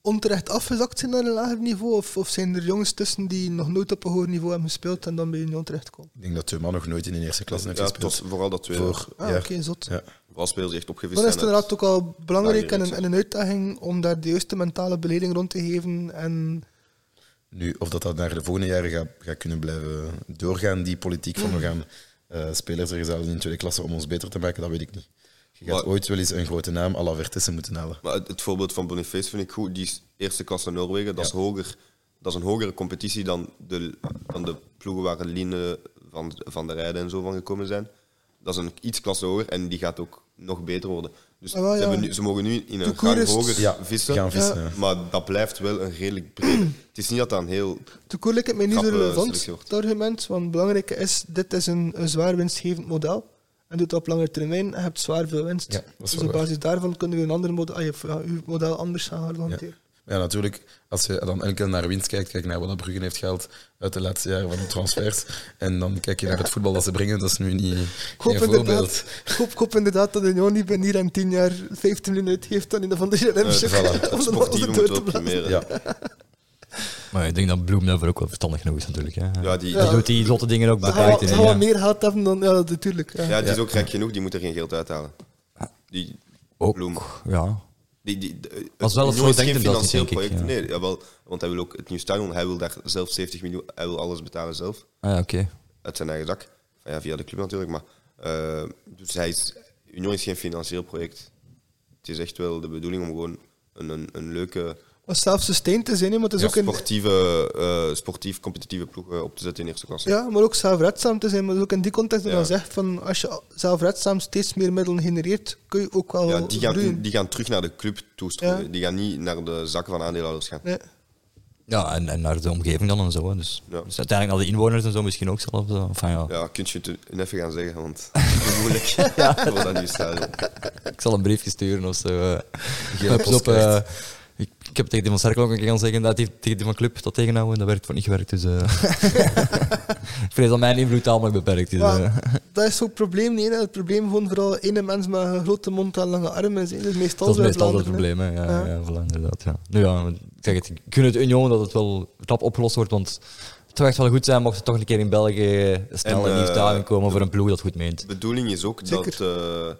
onterecht afgezakt zijn naar een lager niveau? Of, of zijn er jongens tussen die nog nooit op een hoger niveau hebben gespeeld en dan bij Union terechtkomen? Ik denk dat Thuma nog nooit in een eerste klasse heeft ja gespeeld. vooral dat twee. Voor, Ah, ja, oké, zot. ja. Vooral spelers die echt opgevist Dan is het inderdaad ook al belangrijk en een, en een uitdaging om daar de juiste mentale beleding rond te geven. En Nu, of dat dat naar de volgende jaren gaat, gaat kunnen blijven doorgaan, die politiek van we gaan eh, spelers er zouden in tweede klasse om ons beter te maken, dat weet ik niet. Je gaat Maar- ooit wel eens een grote naam à la Vertessen moeten halen. Maar het, het voorbeeld van Boniface vind ik goed. Die eerste klasse Noorwegen. Dat, is hoger, dat is een hogere competitie dan de, dan de ploegen waar Line van, van de Rijden en zo van gekomen zijn. Dat is een iets klasse hoger en die gaat ook nog beter worden. Dus Ah, wel, ze, hebben nu, ze mogen nu in een gang hoger Ja, vissen. gaan vissen. ja. Maar dat blijft wel een redelijk breed. het is niet dat een heel... toen koer ik het mij niet zo relevant, het argument. Want het belangrijke is, dit is een, een zwaar winstgevend model. En doet dat op lange termijn, je hebt zwaar veel winst. Dus op waar. basis daarvan kunnen we een ander model, ah, je, model anders gaan Ja. hanteren. Ja, natuurlijk. Als je dan enkel naar winst kijkt, kijk naar wat dat Brugge heeft gehaald uit de laatste jaren van de transfers. En dan kijk je naar het voetbal dat ze brengen. Dat is nu niet Ik hoop, geen voorbeeld. inderdaad, ik hoop, ik hoop inderdaad dat Union niet binnen hier en tien jaar 15 miljoen uitgeeft dan in de van de Championship. Eh, voilà. om door wel te blazen. Ja, Maar ik denk dat Bloem daarvoor ook wel verstandig genoeg is natuurlijk. Hè. Ja, die, Ja. Die doet die zotte dingen ook beperkt. ja. meer geld hebben dan... Ja, natuurlijk. Ja. ja, die is ook gek genoeg. Die moet er geen geld uithalen. Die, Ook, Bloem. ja. Die, die, de- Als wel het geen denkt, dat denk ik, project. ja. Nee, jawel, want hij wil ook het nieuwe stadion. Hij wil daar zelf 70 miljoen. Hij wil alles betalen zelf. Ah, ja, oké. Uit zijn eigen zak. Ja, via de club natuurlijk. Maar, eh, dus hij is, Union is geen financieel project. Het is echt wel de bedoeling om gewoon een, een, een leuke zelfsustained te zijn, maar het is ja, ook een... sportieve, eh, sportief competitieve ploeg eh, op te zetten in eerste klasse. Ja, maar ook zelfredzaam te zijn. Maar ook in die context dat Ja. dan zegt van als je zelfredzaam steeds meer middelen genereert, kun je ook wel Ja, die, gaan, groeien. die gaan terug naar de club toestrooien. Ja. Die gaan niet naar de zakken van aandeelhouders gaan. Nee. Ja, en, en naar de omgeving dan en zo. Dus, Ja. dus uiteindelijk naar de inwoners en zo misschien ook zelf. eh, Enfin, ja. Ja, kun je het even gaan zeggen, want het is moeilijk voor dat nieuwe stadion. Ik zal een briefje sturen of zo. eh. Op, eh, ik, heb tegen die van Cerkel ook een keer gaan zeggen dat die tegen die van Club dat tegenhouden. Dat werkt voor niet gewerkt. Dus, eh. ik vrees dat mijn invloed tamelijk beperkt is. Maar eh. dat is ook het probleem niet. hè. Het probleem gewoon vooral ene mens met een grote mond en lange armen is. hè. Dat is meestal Dat is zo in meestal het probleem. Hè. Ja, Ja. ja. voilà, inderdaad. Ja. Nu ja, ik zeg het, ik gun het Union dat het wel rap opgelost wordt. Want het zou echt wel goed zijn mocht het toch een keer in België snel En, een nieuw eh, komen voor een ploeg dat goed meent. De bedoeling is ook Zeker. dat. eh,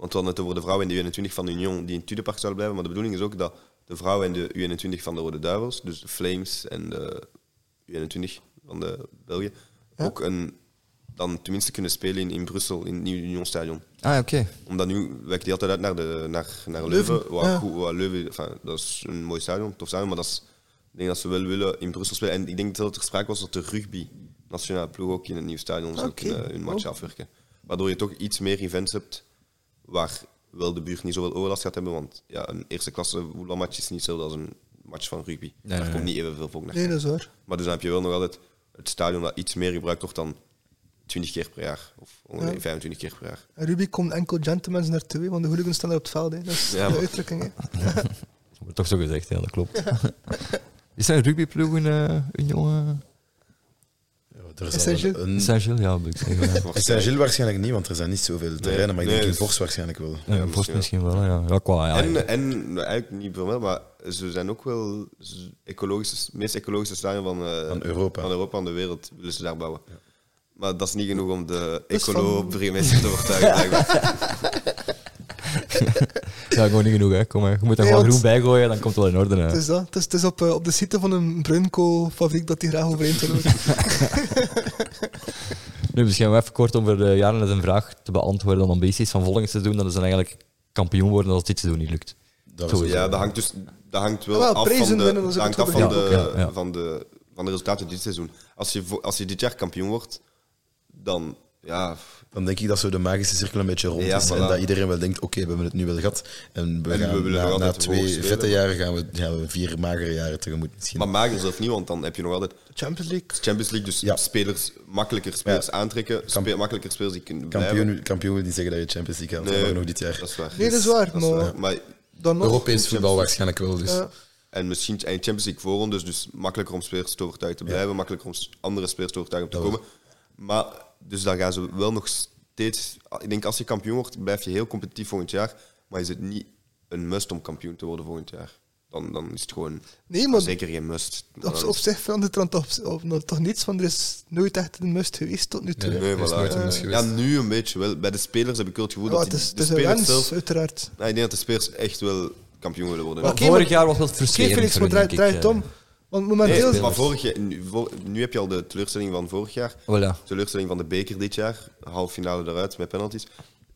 want we hadden het over de vrouwen in de U21 van de Union die in Tudepark zouden blijven. Maar de bedoeling is ook dat de vrouwen in de U21 van de Rode Duivels, dus de Flames en de U21 van de België, Ja. ook een, dan tenminste kunnen spelen in, in Brussel, in het nieuwe Unionstadion. Ah, oké. Omdat nu wijkt die altijd uit naar, de, naar, naar Leuven, Leuven. Ja. goed, Leuven enfin, dat is een mooi stadion, tof stadion, maar dat is, ik denk dat ze wel willen in Brussel spelen. En ik denk dat er sprake was dat de rugby nationale ploeg ook in het nieuwe stadion zou kunnen hun match Oh. afwerken. Waardoor je toch iets meer events hebt waar wel de buurt niet zoveel overlast gaat hebben. Want ja, een eerste klasse voetbalmatch is niet hetzelfde als een match van rugby. Nee, Daar nee, komt niet evenveel volk naar. Nee, dat is waar. Maar dus dan heb je wel nog altijd het stadion dat iets meer gebruikt wordt dan 20 keer per jaar. Of ongeveer Ja. 25 keer per jaar. En Ruby komt enkel gentlemen naartoe, want de hooligans staan er op het veld. Hè. Dat is Ja, de maar- uitdrukking. Hè. Dat wordt toch zo gezegd, ja, dat klopt. Is er een rugbyploeg in uh, Union? eh? Er Gilles? een... Saint-Gilles, ja, moet ik zeggen. Saint-Gilles waarschijnlijk niet, want er zijn niet zoveel terreinen, maar ik nee, denk in dus- Vos waarschijnlijk wel. Ja, Ja, Vorst misschien misschien wel, ja. Ja, qua, ja. En, en eigenlijk niet voor mij, maar ze zijn ook wel ecologische, meest ecologische stadion van, eh, Van Europa. van Europa en de wereld willen ze daar bouwen. Maar dat is niet genoeg om de is ecolo van- burgemeester te overtuigen. ja, gewoon niet genoeg, hè. Kom maar. Je moet er Nee, gewoon groen bij gooien, dan komt het wel in orde. Hè. Het is, dat. Het is, het is op, eh, op de site van een bruinkoolfabriek dat die graag overeind wil. Nu, misschien wel even kort over de jaren een vraag te beantwoorden. De ambities van volgend seizoen, dat is dan eigenlijk kampioen worden als dit seizoen niet lukt. Dat was ja, dat hangt, dus, dat hangt wel Wel, af, van de, winnen, dat hangt af van, de, Ja, ja. Van, de, van de resultaten dit seizoen. Als je, als je dit jaar kampioen wordt, dan ja, Dan denk ik dat zo de magische cirkel een beetje rond Ja, is. voilà. En dat iedereen wel denkt, oké, we hebben het nu wel gehad. En we En we gaan willen nog na, twee vette jaren gaan we, gaan we vier magere jaren tegemoet misschien. maar mager zelf niet, want dan heb je nog altijd Champions League. Champions League, dus Ja. spelers, makkelijker spelers aantrekken, spe- makkelijker spelers die kunnen blijven. kampioen, kampioen wil niet zeggen dat je Champions League haalt, Nee, maar nog dit jaar. Dat is waar. Nee, dat is waar, Dat is maar- waar. maar Dan nog. Europees voetbal waarschijnlijk wel. Dus. Ja. En misschien en Champions League voorrondes, dus makkelijker om spelers te overtuigen te blijven, makkelijker om andere spelers te overtuigen om te komen. Maar, dus daar gaan ze wel nog steeds... Ik denk, als je kampioen wordt, blijf je heel competitief volgend jaar, maar is het niet een must om kampioen te worden volgend jaar. Dan, dan is het gewoon Nee, maar zeker geen must. op, Dan op is- zich verandert er dan toch, op, toch niets, want er is nooit echt een must geweest tot nu toe. Nee, Nee, er is voilà. nooit een must Ja, nu een beetje wel. Bij de spelers heb ik wel het gevoel Ja, dat het die- is, het de is een spelers wens, zelf... uiteraard. Nou, ik denk dat de spelers echt wel kampioen willen worden. Vorig maar- jaar was het Oké, frustrerend. Felix, voor maar draai, het eh. om. Want momenteel... Nee, maar vorig jaar, nu, heb je al de teleurstelling van vorig jaar. Voilà. teleurstelling van de beker dit jaar. Halve finale eruit met penalties.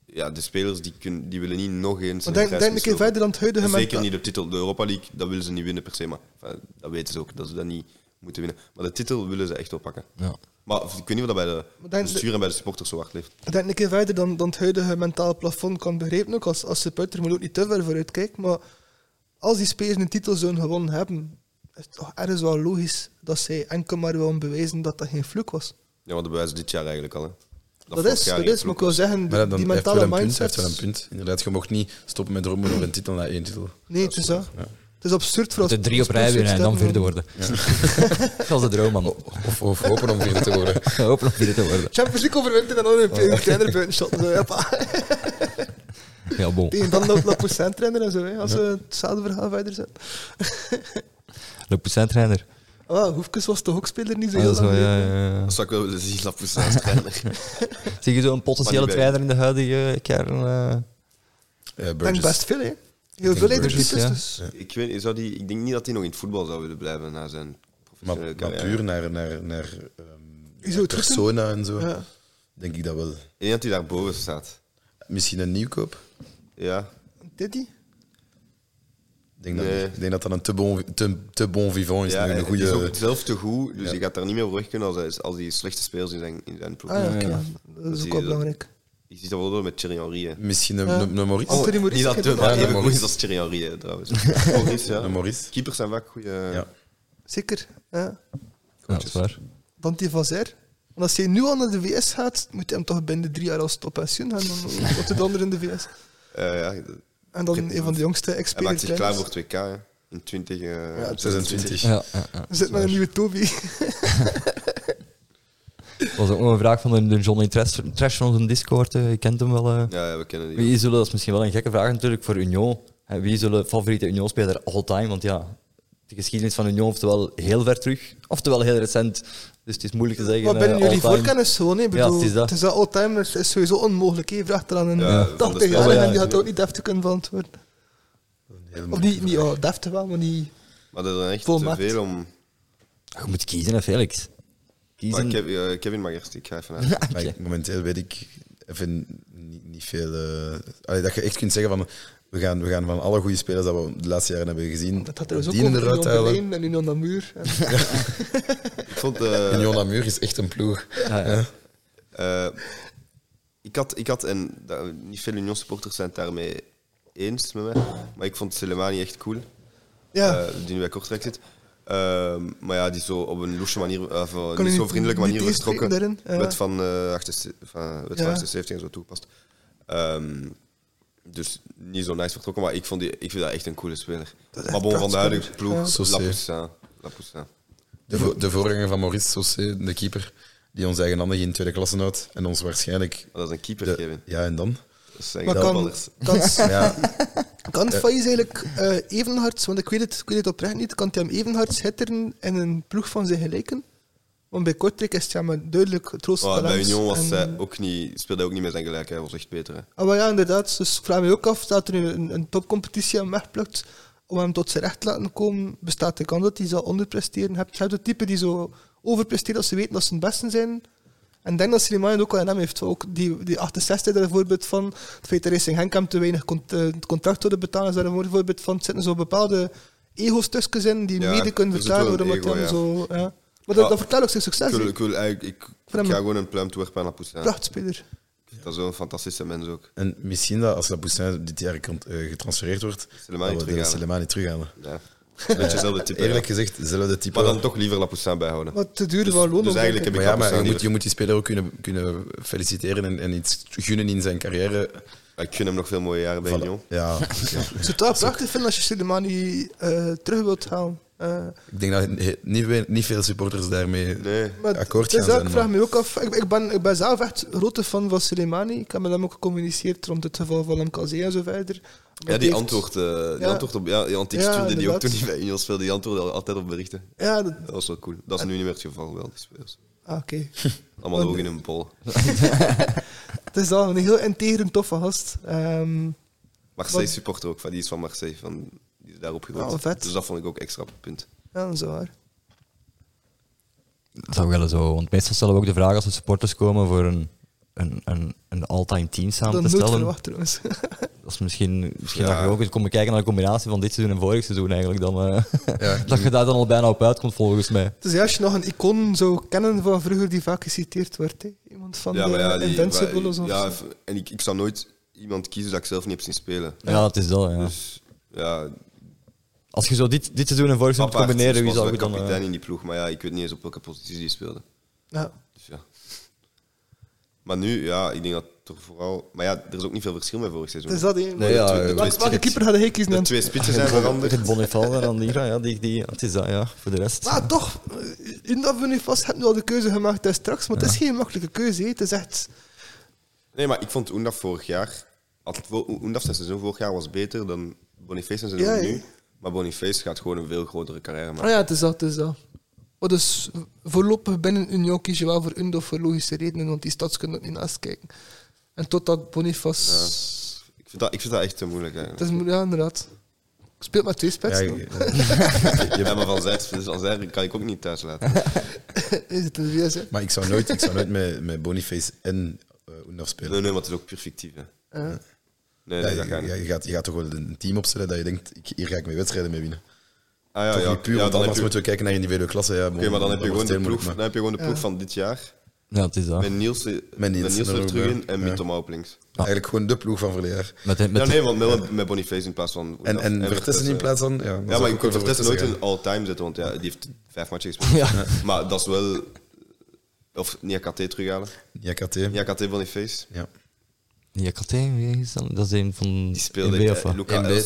Ja, de spelers die, kunnen, die willen niet nog eens. Maar een denk, denk een keer verder dan het huidige Zeker menta- niet de titel. De Europa League, dat willen ze niet winnen per se. Maar enfin, dat weten ze ook, dat ze dat niet moeten winnen. Maar de titel willen ze echt wel pakken. Ja. Maar ik weet niet of dat bij de bestuur en bij de supporters zo hard leeft. Ik denk een keer verder dan, dan het huidige mentaal plafond kan begrijpen. Ook als, als supporter moet je ook niet te ver vooruit kijken. Maar als die spelers een titel zouden gewonnen hebben, is het toch ergens wel logisch dat zij enkel maar willen bewijzen dat dat geen fluke was. Ja, want dat bewijzen dit jaar eigenlijk al. Hè. Dat, is, dat is. Maar ik wil zeggen, Maar ja, dan die heeft wel mentale mindset... heeft wel een punt. Inderdaad, je mocht niet stoppen met dromen over een titel na één titel. Nee, het is dat. Het is absurd voor als De drie op rij winnen en dan vierde worden. dat is de droom, man. Of, of hopen om vierde te worden. Hopen op vierde te worden. Champions League overwinteren en dan een een kleiner buitenshot. Ja, bon. Tegen dan loopt La Poussin trainer en zo, hè, als we hetzelfde verhaal verder zetten. Le Poussin trainer. Ah, Hoefkes was toch ook speler niet zo Ah, heel lang wel, ja, ja, ja. Dat zou ik wel willen zien, trainer. Zie je zo'n potentiële trainer in de huidige kern? eh? Ik denk Burgess. best veel, hè. Heel veel Burgess, ja. dus... ik, weet, zou die, ik denk niet dat hij nog in het voetbal zou willen blijven na zijn Maar, professionele maar puur naar, naar, naar ehm, doen? persona en zo, Ja. denk ik dat wel. Ik denk dat hij daar boven staat. Misschien een nieuwkoop? Ja. Diddy? Ik denk, Nee. dat, ik denk dat dat een te bon, te, te bon vivant is. ja een goede, is ook zelf te goed, dus Ja. je gaat daar niet meer over weg kunnen als, hij, als die slechte spelers in zijn, in zijn ploeg. Ah ja, ja. Dat is zie ook wel belangrijk. Je ziet dat wel door met Thierry Henry. hè. Misschien een, Ja. een, een Maurice. Anthony Maurice niet dat goed is als Thierry Henry, hè, trouwens. Maurice, ja. Een Maurice. Keepers zijn vaak goede. Ja. Zeker, ja. Ja, dat is waar. Dan die van Zer. Want als hij nu al naar de VS gaat, moet hij hem toch binnen drie jaar als toppensioen gaan. Dan wat doet de ander in de VS? Eh, ja. En dan een van de jongste Hij experts. maakt zich klaar voor 2K hè. in 20, eh, 26. Ja, ja, met een nieuwe Toby. Dat was ook nog een vraag van de, de Johnny Trash, Trash van onze Discord. eh, je kent hem wel. eh. Ja, ja, we kennen die. Wie zullen, dat is misschien wel een gekke vraag natuurlijk voor Union. Hè, Wie zullen favoriete Union-speler all time? Want ja, de geschiedenis van Union oftewel heel ver terug, oftewel heel recent. Dus het is moeilijk te zeggen. Maar binnen eh, jullie voorkennis gewoon, hè. Ik Ja, bedoel, het is dat. Het is dat all-time is, is sowieso onmogelijk. Je vraagt er aan een Ja, van de 80 spelers. jaar ja, en die ja. gaat ook niet deftig kunnen beantwoorden. Of niet, niet ja, deftig wel, maar niet... Maar er zijn echt Vol te veel om. Je moet kiezen, hè, Felix. Maar Kiezen. Kevin, eh, Kevin mag eerst, ik ga even uit. Maar ik- momenteel weet ik even niet, niet veel. eh, allee, dat je echt kunt zeggen van. We gaan, we gaan van alle goede spelers dat we de laatste jaren hebben gezien, Dat had er dus ook die over eruit Union halen. Berlin en Union Namur. En, Ik vond. eh, Union Namur is echt een ploeg. Ja, ja. eh, ik had, ik had en dat- niet veel Union supporters zijn het daarmee eens met mij, maar ik vond Soleimani echt cool. ja, eh, die nu bij Kortrijk zit. Ehm, maar ja, die is zo op een loesje manier, of niet zo vriendelijke manier vertrokken. Wet van, eh 78 van, wet van Ja. 78 en zo toegepast. Ehm, dus niet zo nice vertrokken, maar ik, vond die, ik vind dat echt een coole speler. Maar bon, van de huidige ploeg, Ja. De, vo- de voorganger van Maurice Saucé, de keeper, die ons eigenhandig in tweede klasse houdt en ons waarschijnlijk... Dat is een keeper, de- Kevin. ja, en dan? Dat zijn Maar kan, voetballers. kan, Ja, kan Faiz eigenlijk eh evenhard, want ik weet, het, ik weet het oprecht niet, kan hij hem evenhard schitteren in een ploeg van zijn gelijken? Want bij Kortrijk is het ja maar duidelijk het grootste Maar bij. Union was En- hij ook niet, speelde hij ook niet met zijn gelijk. Hij was echt beter. Hè. Ah, maar ja, inderdaad. Dus ik vraag me ook af, staat er nu een, een topcompetitie aan wegplukt om hem tot zijn recht te laten komen? Bestaat de kans dat hij zal onderpresteren? Heb je hebt het type die zo overpresteert als ze weten dat ze het beste zijn? En ik denk dat Slimani ook wel in hem heeft. Ook die, die 68 daar een voorbeeld van. Het feit dat Racing Henk hem te weinig cont eh, contract wilde betalen is daar een voorbeeld van. Er zitten zo bepaalde ego-stukjes in die Ja, mede kunnen er vertalen ego, hem zo... Ja. Maar dat, Ja. dat verklaart ook zijn succes. Ik, wil, hè. ik, wil eigenlijk, ik, Voor ik hem- ga gewoon een pluim toewerpen aan Lapoussin. Prachtspeler. Dat is wel een fantastische mens ook. en misschien dat als Lapoussin dit jaar eh, getransfereerd wordt, Soleimani dat we. Soleimani terughalen. Ja. Een beetje hetzelfde type. Eerlijk ja. gezegd, zelfde type. Maar dan toch liever Lapoussin bijhouden. Wat te duur Dus- van loon. dus eigenlijk Maar ik. ja, maar je moet, je moet die speler ook kunnen, kunnen feliciteren en, en iets gunnen in zijn carrière. Ik gun hem nog veel mooie jaren bij Voilà. Union. Ja, oké. Ik zou het wel prachtig vinden als je Soleimani eh terug wilt halen. Eh, ik denk dat niet, niet veel supporters daarmee Nee. akkoord gaan dat, zijn. Ik vraag me ook af. Ik, ik, ben, ik ben zelf echt grote fan van Soleimani. Ik heb met hem ook gecommuniceerd rond het geval van MKZ en zo verder. Ja, die heeft- antwoord, eh, die Ja. antwoord op... Ja, want ik Ja, stuurde die ook toen hij bij Union speelde. Die antwoordde altijd op berichten. Ja, dat, Dat was wel cool. Dat is nu niet meer het geval, wel. die spelers. ah, oké. Allemaal Want- ogen in hun bol. Het is al een heel integer en toffe gast. Ehm, Marseille Wat- supporter ook, van, die is van Marseille. Van, die daarop gegroeid. Oh, vet. Dus dat vond ik ook extra punt. ja, dat is waar. Dat zou wel zo. Want meestal stellen we ook de vraag als er supporters komen voor een, een, een, een all-time team samen Dat te stellen. trouwens. Dat is misschien, misschien Ja. dat je ook eens komt kijken naar de combinatie van dit seizoen en vorig seizoen eigenlijk. Dan, eh, Ja, dat je daar dan al bijna op uitkomt volgens mij. Dus ja, als je nog een icoon zou kennen van vroeger die vaak geciteerd wordt. Hè. Iemand van ja, de maar ja, die, Invincibles of ja, zo. en ik, ik zou nooit iemand kiezen dat ik zelf niet heb zien spelen. Ja, het is dat. Ja. Dus ja, Als je zo dit, dit seizoen en vorig seizoen combineren, wie zou wel je dan... eh, kapitein in die ploeg, maar ja, ik weet niet eens op welke positie die speelde. Ja. Dus ja. Maar nu, ja, ik denk dat er vooral... Maar ja, er is ook niet veel verschil met vorig seizoen. Is dat, hè. Nee, ja, de, eh, twee Welke, keeper had hij kiezen? de twee spitsen zijn veranderd. Het Boniface en Andira, ja, die, die, het is dat, ja, voor de rest. Maar toch, eh, in dat nu vast hebben we al de keuze gemaakt daar straks, maar het is geen makkelijke keuze. hè. Het is echt... Nee, maar ik vond Oendaf vorig jaar... Had het vo- Oendaf zijn seizoen vorig jaar was beter dan Boniface zijn seizoen nu. Maar Boniface gaat gewoon een veel grotere carrière Ah maken. ja, het is dat, het is dat. Maar dus voorlopig binnen Union kies je wel voor Undorf voor logische redenen, want die stads kunnen ook niet naast kijken. En totdat Boniface... Ja. Ik vind, dat, ik vind dat echt te moeilijk. Het is, mo- ja, inderdaad. Ik speel met twee Ja, spitsen. je-. Ja, maar van Zijr, van Zijr kan ik ook niet thuis laten. Is het een maar ik zou nooit, ik zou nooit met, met Boniface en uh, spelen. Nee, nee, maar het is ook puur fictief. Hè. Ja. Nee, Ja, nee, je, dat gaat niet. ja, je gaat, je gaat toch wel een team opstellen dat je denkt, ik, hier ga ik mijn wedstrijden mee winnen. Ah, ja, toch ja, niet puur, ja, want dan anders je, moeten we kijken naar individuele klassen. Ja, Oké, maar dan heb je gewoon de ploeg, Maar, dan heb je gewoon de ploeg Ja. van dit jaar. Ja, het is dat. Met Niels, met Niels, er terug in en Ja. Mitoma op links. Eigenlijk gewoon de ploeg van verleden jaar. Met, met, Ja, nee, want met, met Boniface in plaats van... En, en Vertessen in plaats van... Ja, dan Ja, maar ik ik kan ook voor Vertessen nooit in all-time zetten, want ja, die heeft vijf matchen gespeeld. Ja. Maar dat is wel... Of Niakate terughalen. Ja, KT. Niakate Boniface. Ja. Ja, KT, wie is dat? Dat is een van Die speelde wat? eh, Luca dat is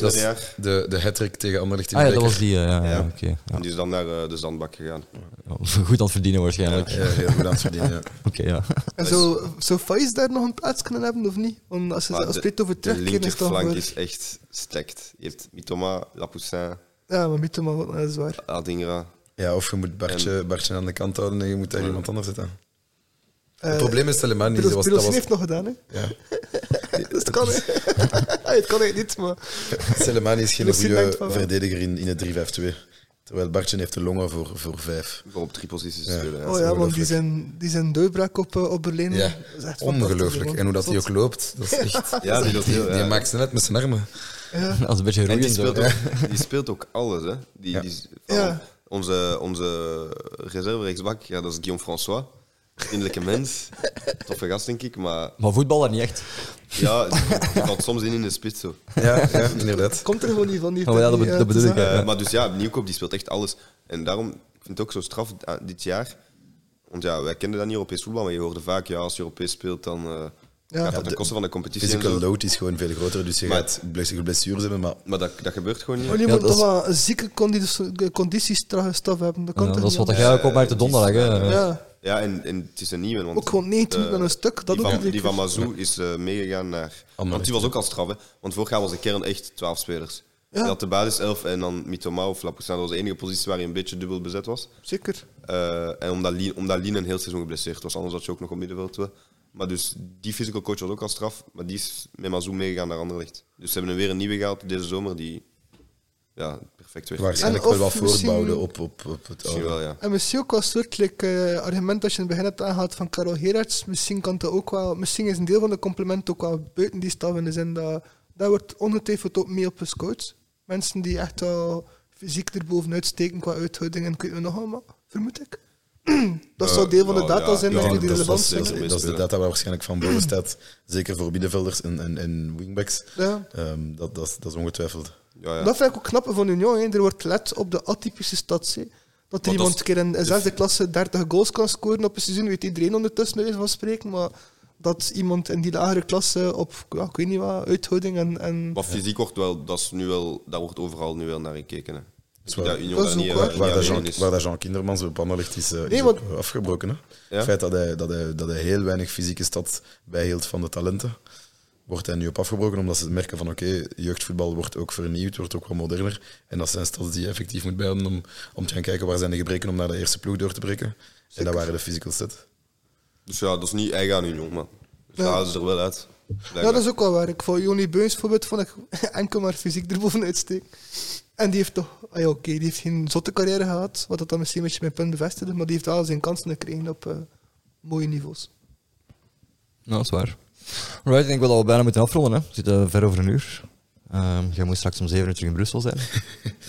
de, de hat-trick tegen Anderlecht in Ah ja, dat was die, ja. ja, ja, Ja. oké. ja. En die is dan naar eh, de zandbak gegaan. Goed aan het verdienen waarschijnlijk. Ja, heel goed aan het verdienen, ja. Oké, ja. En zou, zou Faiz daar nog een plaats kunnen hebben of niet? Want als je Maar als de- spreekt over terugkeren linkerflank is echt stacked. Je hebt Mitoma, Lapoussin, Ja, maar Mitoma dat is waar. Adingra. Ja, of je moet Bartje, Bartje aan de kant houden en je moet daar iemand anders zetten. Eh, Het probleem is Telemani. Dat Pilos, was, Pilos dat was, heeft nog gedaan, hè? ja. Dus het kan, hè? Het kan niet, maar... Telemani is geen goede verdediger in, in het 3-5-2. Terwijl Bartje heeft de longen voor, voor vijf. Voor op drie posities Ja. spelen. Ja. Oh ja, want die zijn, die zijn doorbraak op, eh, op Berlijn. Ja, Ongelooflijk. En hoe dat hij ook loopt, dat is echt... Ja, die heel- Die ja. maakt snelheid met zijn armen. Is een beetje die speelt, ook, die speelt ook alles. Hè. Die, Ja. die. Onze, onze reserve rechtsbak, ja, dat is Guillaume François. Vriendelijke mens. Toffe gast, denk ik. Maar Maar voetballer niet echt. ja, die valt soms in in de spits. Zo. Ja, ja inderdaad. Komt er gewoon niet van. Die Oh, ja, dat die, be- dat bedoel ik, ja. Eh, maar dus ja, Nieuwkoop die speelt echt alles. En daarom, ik vind het ook zo straf eh, dit jaar. Want ja, wij kenden dat niet Europees voetbal, maar je hoorde vaak, ja, als je Europees speelt, dan eh, Ja. gaat dat de ten koste van de competitie. En Physical zo. load is gewoon veel groter, dus je Maar- gaat ble- blessures hebben, maar Maar dat, dat gebeurt gewoon niet. Maar je Ja, moet dat toch is- wel een zieke condi- conditiestaf hebben. Dat kan Ja, toch dat is niet wat anders? jij ook opmerkte donderdag. Hè. Ja. Ja, en, en het is een nieuwe. Want Ook gewoon 19 minuten aan een stuk, dat die, ook van, die van. Mazou is eh, meegegaan naar... Want die was ook al straf, hè. Want vorig jaar was de kern echt 12 spelers. Ja. Je had de basis 11 en dan Mitoma of Lapoussin. Dat was de enige positie waar hij een beetje dubbel bezet was. Zeker. Eh, en omdat Lien, omdat Lien een heel seizoen geblesseerd was, anders had je ook nog op middenveld. Maar dus die physical coach was ook al straf, maar die is met Mazou meegegaan naar Anderlecht. Dus ze hebben er weer een nieuwe gehaald deze zomer die ja, perfect. Waarschijnlijk En wel voortbouwde op, op, op het oude. wel, ja. En misschien ook wel een soort like, eh, argument als je in het begin hebt aangehaald van Karel Gerards. Misschien kan dat ook wel, misschien is een deel van de compliment ook wel buiten die staf in de zin dat daar wordt ongetwijfeld ook mee op gescout. Mensen die echt wel fysiek erbovenuit steken qua uithouding en weet het nog allemaal, vermoed ik. dat zou deel van de ja, data ja, zijn, ja, ik, die dat, is- relevant dat, zijn. dat is de data waar waarschijnlijk van boven staat. Zeker voor middenvelders en, en, en wingbacks. Ja. Ehm, dat, dat, is, dat is ongetwijfeld. Ja, ja. Dat vind ik ook knap van Union. Hè. Er wordt let op de atypische stads. hè. Dat er iemand een keer in in zesde klasse 30 goals kan scoren op een seizoen, weet iedereen ondertussen wijze van spreken. Maar dat iemand in die lagere klasse op, ja, ik weet niet wat, uithouding en... en Maar fysiek wordt wel, dat is nu wel, daar wordt overal nu wel naar gekeken. Hè. Dat waar. Union Dat niet, waar. Waar, Jean, is. waar dat Jean Kindermans op Anderlecht is, eh, is afgebroken. Hè? Ja? Het feit dat hij, dat, hij, dat hij heel weinig fysieke stad bijhield van de talenten, wordt hij nu op afgebroken omdat ze merken van oké, jeugdvoetbal wordt ook vernieuwd, wordt ook wel moderner. En dat zijn stads die je effectief moet bijhouden om, om te gaan kijken waar zijn de gebreken om naar de eerste ploeg door te breken. En dat waren de physical stat. Dus ja, dat is niet eigen aan Union, maar dus Ja. halen ze er wel uit. ja, dat is ook wel waar. Ik vond Joni Beuns bijvoorbeeld vond ik enkel maar fysiek erbovenuit steken. En die heeft toch, ah ja, oké, die heeft geen zotte carrière gehad, wat dat dan misschien een beetje mijn punt bevestigde, maar die heeft wel zijn kansen gekregen op eh, mooie niveaus. Ja, dat is waar. Right, ik denk wel dat we bijna moeten afronden. Hè. We zitten ver over een uur. Ehm jij moet straks om zeven uur terug in Brussel zijn.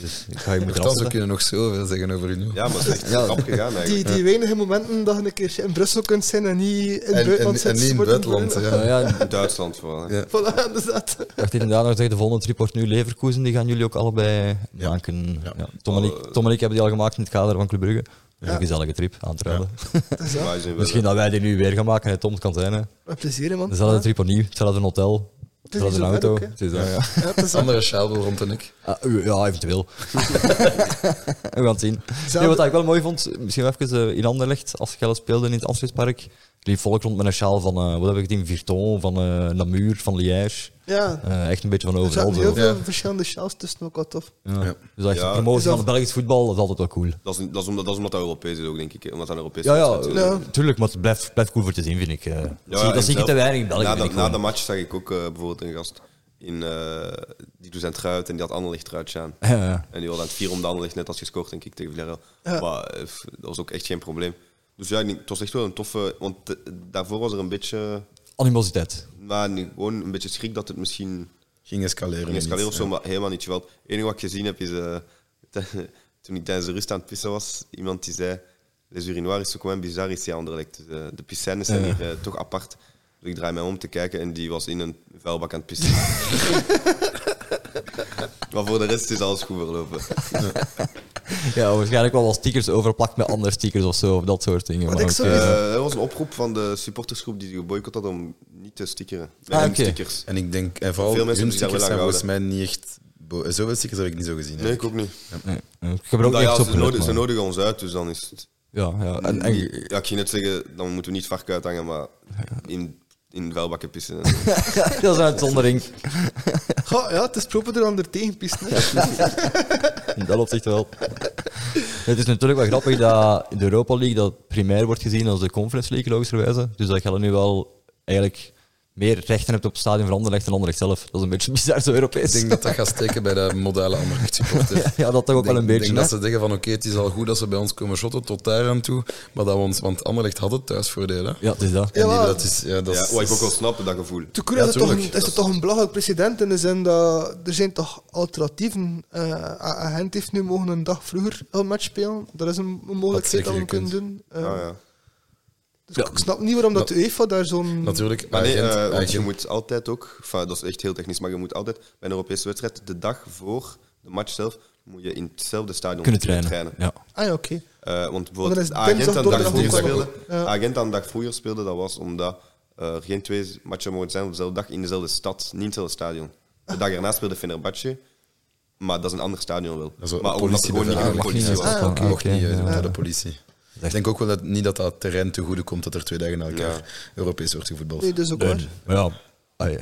Dus ik ga je moeten we kunnen nog zoveel zeggen over Union. Ja, maar het is echt Ja. gegaan Die, eigenlijk. die weinige momenten dat je een keer in Brussel kunt zijn en niet in het En, en, buitenland en niet in het buitenland. Ja. Ja, ja, In Duitsland vooral. Ja. Voilà, inderdaad. Ik dacht inderdaad nog zeggen, de volgende trip wordt nu Leverkusen. Die gaan jullie ook allebei maken. Ja. Ja. Tom, en ik, Tom en ik hebben die al gemaakt in het kader van Club Brugge. Een gezellige trip aan zijn wel- Misschien dat wij die nu weer gaan maken. Hè, Tom, het kan zijn. Hè. Met plezier, man. Dezelfde trip opnieuw, hetzelfde hotel, Het is zo auto. ook, Het is dat, ja. Ja, het is dat. Andere sjaal rond de nek. Ah, ja, eventueel. We gaan het zien. Nee, wat ik wel mooi vond, misschien even eh, in Anderlecht, als Gelle speelde in het Amsterdampark, liep volk rond met een sjaal van, eh, wat heb ik gezien, Virton, van eh Namur, van Liège. Ja, Eh, echt een beetje van er overal. zaten heel Zo. veel Ja. verschillende shells tussen, ook wat tof. Ja. Ja. Dus dat is Ja. de promotie van het Belgisch voetbal, dat is altijd wel cool. Dat is, dat, is omdat, dat is omdat dat Europees is ook, denk ik. Omdat dat een Europees Ja, ja, is. Ja. tuurlijk, maar het blijft, blijft cool voor te zien, vind ik. dat zie, en dat zie ik te weinig in België. Na, de, na match zag ik ook bijvoorbeeld een gast in, eh, die doet zijn truit en die had Anderlecht truitje aan. Ja, ja. En die was aan het vier om de Anderlecht net als gescoord, denk ik, tegen Villarreal. Ja. Maar dat was ook echt geen probleem. Dus ja, het was echt wel een toffe... Want eh, daarvoor was er een beetje... Animositeit. Maar nee, gewoon een beetje schrik dat het misschien Ging escaleren. ging escaleren of zo, ja. maar helemaal niet. Het enige wat ik gezien heb is... eh, toen ik tijdens de rust aan het pissen was, iemand die zei... Les urinoirs is ook wel bizar ici aan Anderlecht. Dus, eh, de piscines zijn Ja. hier toch apart. Dus ik draai mij om te kijken en die was in een vuilbak aan het pissen. maar voor de rest is alles goed verlopen. Ja, waarschijnlijk wel wat stickers overplakt met andere stickers of zo, of dat soort dingen. Wat maar ik Eh, er was een oproep van de supportersgroep die geboycott had om niet te stickeren. Met Ah, stickers. En ik denk, en vooral Veel mensen hun daar stickers zijn volgens mij niet echt... Zoveel stickers heb ik niet zo gezien. Nee, ik ook niet. Nee, nee. Ik heb ook niet ja, echt op ze, gelet, nodigen, ze maar- nodigen ons uit, dus dan is het... Ja, ja. En, en, Ja, ik ging net zeggen, dan moeten we niet varken uithangen, maar in, in vuilbakken pissen. dat is een uitzondering. Goh, ja, het is proper er aan de tegenpisten. hè. In dat opzicht wel. Het is natuurlijk wel grappig dat in de Europa League dat primair wordt gezien als de Conference League, logischerwijze. Dus dat je nu wel eigenlijk meer rechten hebt op het stadion van Anderlecht dan Anderlecht zelf. Dat is een beetje bizar zo Ik Europees. denk dat dat gaat steken bij de modale Anderlecht supporter. ja, dat toch ook Ik denk, wel een beetje. Ik denk dat ze zeggen van oké, het is al goed dat ze bij ons komen shotten tot daar aan toe, maar dat we ons, want Anderlecht had het thuisvoordeel. Hè? Ja, het is dat. En die- Ja, dat is, ja, dat Ja, is, wat ik ook wel snap, dat gevoel. Toen kun Ja, is, het toch, is het toch een belachelijk precedent in de zin dat er zijn toch alternatieven. Eh Agent heeft nu mogen een dag vroeger een match spelen. Dat is een, een mogelijkheid dat we zeker kunnen doen. Eh, Ah, ja. Dus ik snap niet waarom dat de UEFA daar zo'n... natuurlijk. Maar nee, agent- eh, want je moet altijd ook, enfin, dat is echt heel technisch, maar je moet altijd bij een Europese wedstrijd, de dag voor de match zelf, moet je in hetzelfde stadion Kunnen trainen. Ja. Ah ja, oké. Eh, want bijvoorbeeld de agent een dag vroeger ook speelde, Ja. agent dag vroeger speelde, dat was omdat eh, er geen twee matchen mogen zijn op dezelfde dag in dezelfde stad, niet in hetzelfde stadion. De dag erna speelde Fenerbahce, maar dat is een ander stadion wel. Maar omdat gewoon niet politiebeveiliging. politie was. Ah, oké. Mocht niet eh, ja. door de politie. Ik denk ook wel dat, niet dat dat terrein te goede komt dat er twee dagen na elkaar Ja. Europees wordt gevoetbald. Nee, dat is ook Nee, waar. maar ja, allee,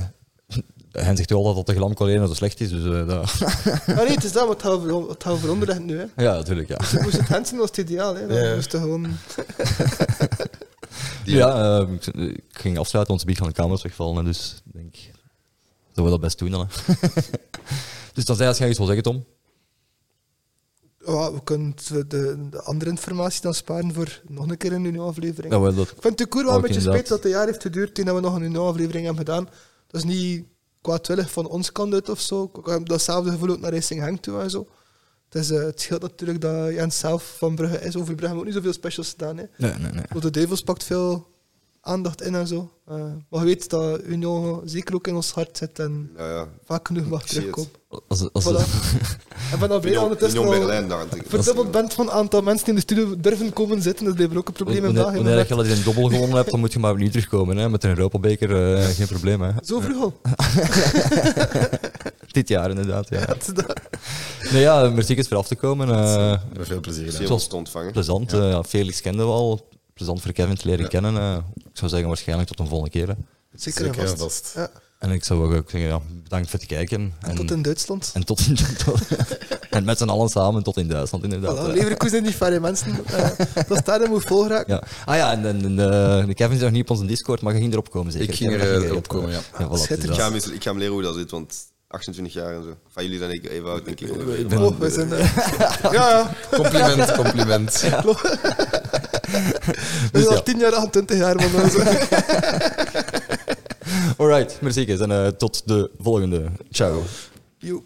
hij zegt wel altijd dat de Glamco alleen zo slecht is, dus eh, dat... Ah, nee, het is dat, maar over- het gaat over onderleggen nu. Hè. ja, natuurlijk, ja. Moest het Hansen was het ideaal. Hè. Dan Ja. moest gewoon... Ja, eh, ik, ik ging afsluiten, want ze biedt van de camera's wegvallen, dus ik denk, zullen we dat best doen dan. Hè. dus dan zei als jij iets wil zeggen, Tom. Ja, we kunnen de, de, de andere informatie dan sparen voor nog een keer een Uno-aflevering. Ja, wel, dat, Ik vind het cool wel een beetje spijt dat het een jaar heeft geduurd toen we nog een Uno-aflevering hebben gedaan. Dat is niet kwaadwillig van ons kant uit of zo. Ik heb datzelfde gevoel ook naar Racing Henk toe en zo. Het, is, eh, het scheelt natuurlijk dat Jens zelf van Brugge is. Over Brugge hebben we ook niet zoveel specials gedaan. Hè. nee, nee, nee. Want de Devils pakt veel aandacht in en zo. Eh, maar je weet dat Uno zeker ook in ons hart zit en Ja, ja. vaak genoeg mag terugkomen. Als, als, Voilà. En van dat blij dat Union, ondertussen Union Berlijn, daar verdubbeld bent van het aantal mensen die in de studio durven komen zitten. Dat blijft ook een probleem in wanneer, België. wanneer je al een dobbel gewonnen hebt, dan moet je maar opnieuw terugkomen. Hè. Met een Europabeker, eh, geen probleem. Hè. Zo vroeg al. Dit jaar inderdaad, ja. Is. Nee, ja, merci voor af te komen. eh, Met veel plezier ons te ontvangen. plezant. eh, ja, Felix kenden we al. Plezant voor Kevin te leren kennen. eh. ik zou zeggen waarschijnlijk tot een volgende keer. hè. Zeker en Zeker en vast. vast. Ja. En ik zou ook zeggen, ja, bedankt voor het kijken. En tot in Duitsland. en tot in En met z'n allen samen tot in Duitsland, inderdaad. Voilà, eh. Leverkusen niet verre mensen. Uh, dat stadion moet vol raken. Ja. Ah ja, en, en, eh, Kevin is nog niet op onze Discord, maar je ging erop komen zeker. Ik ging er, eh, komen, ja. Ja, voilà, Schitterend. Ik ga, hem ik ga hem leren hoe dat zit, want 28 jaar en zo. Van jullie zijn ik even oud, denk ik. Ik ben- Oh, we zijn, eh, ja, ja. Compliment, compliment. Dus al ja. 10 jaar, 28 jaar. Maar dat is- Alright, merci. En eh, tot de volgende. Ciao. Joe.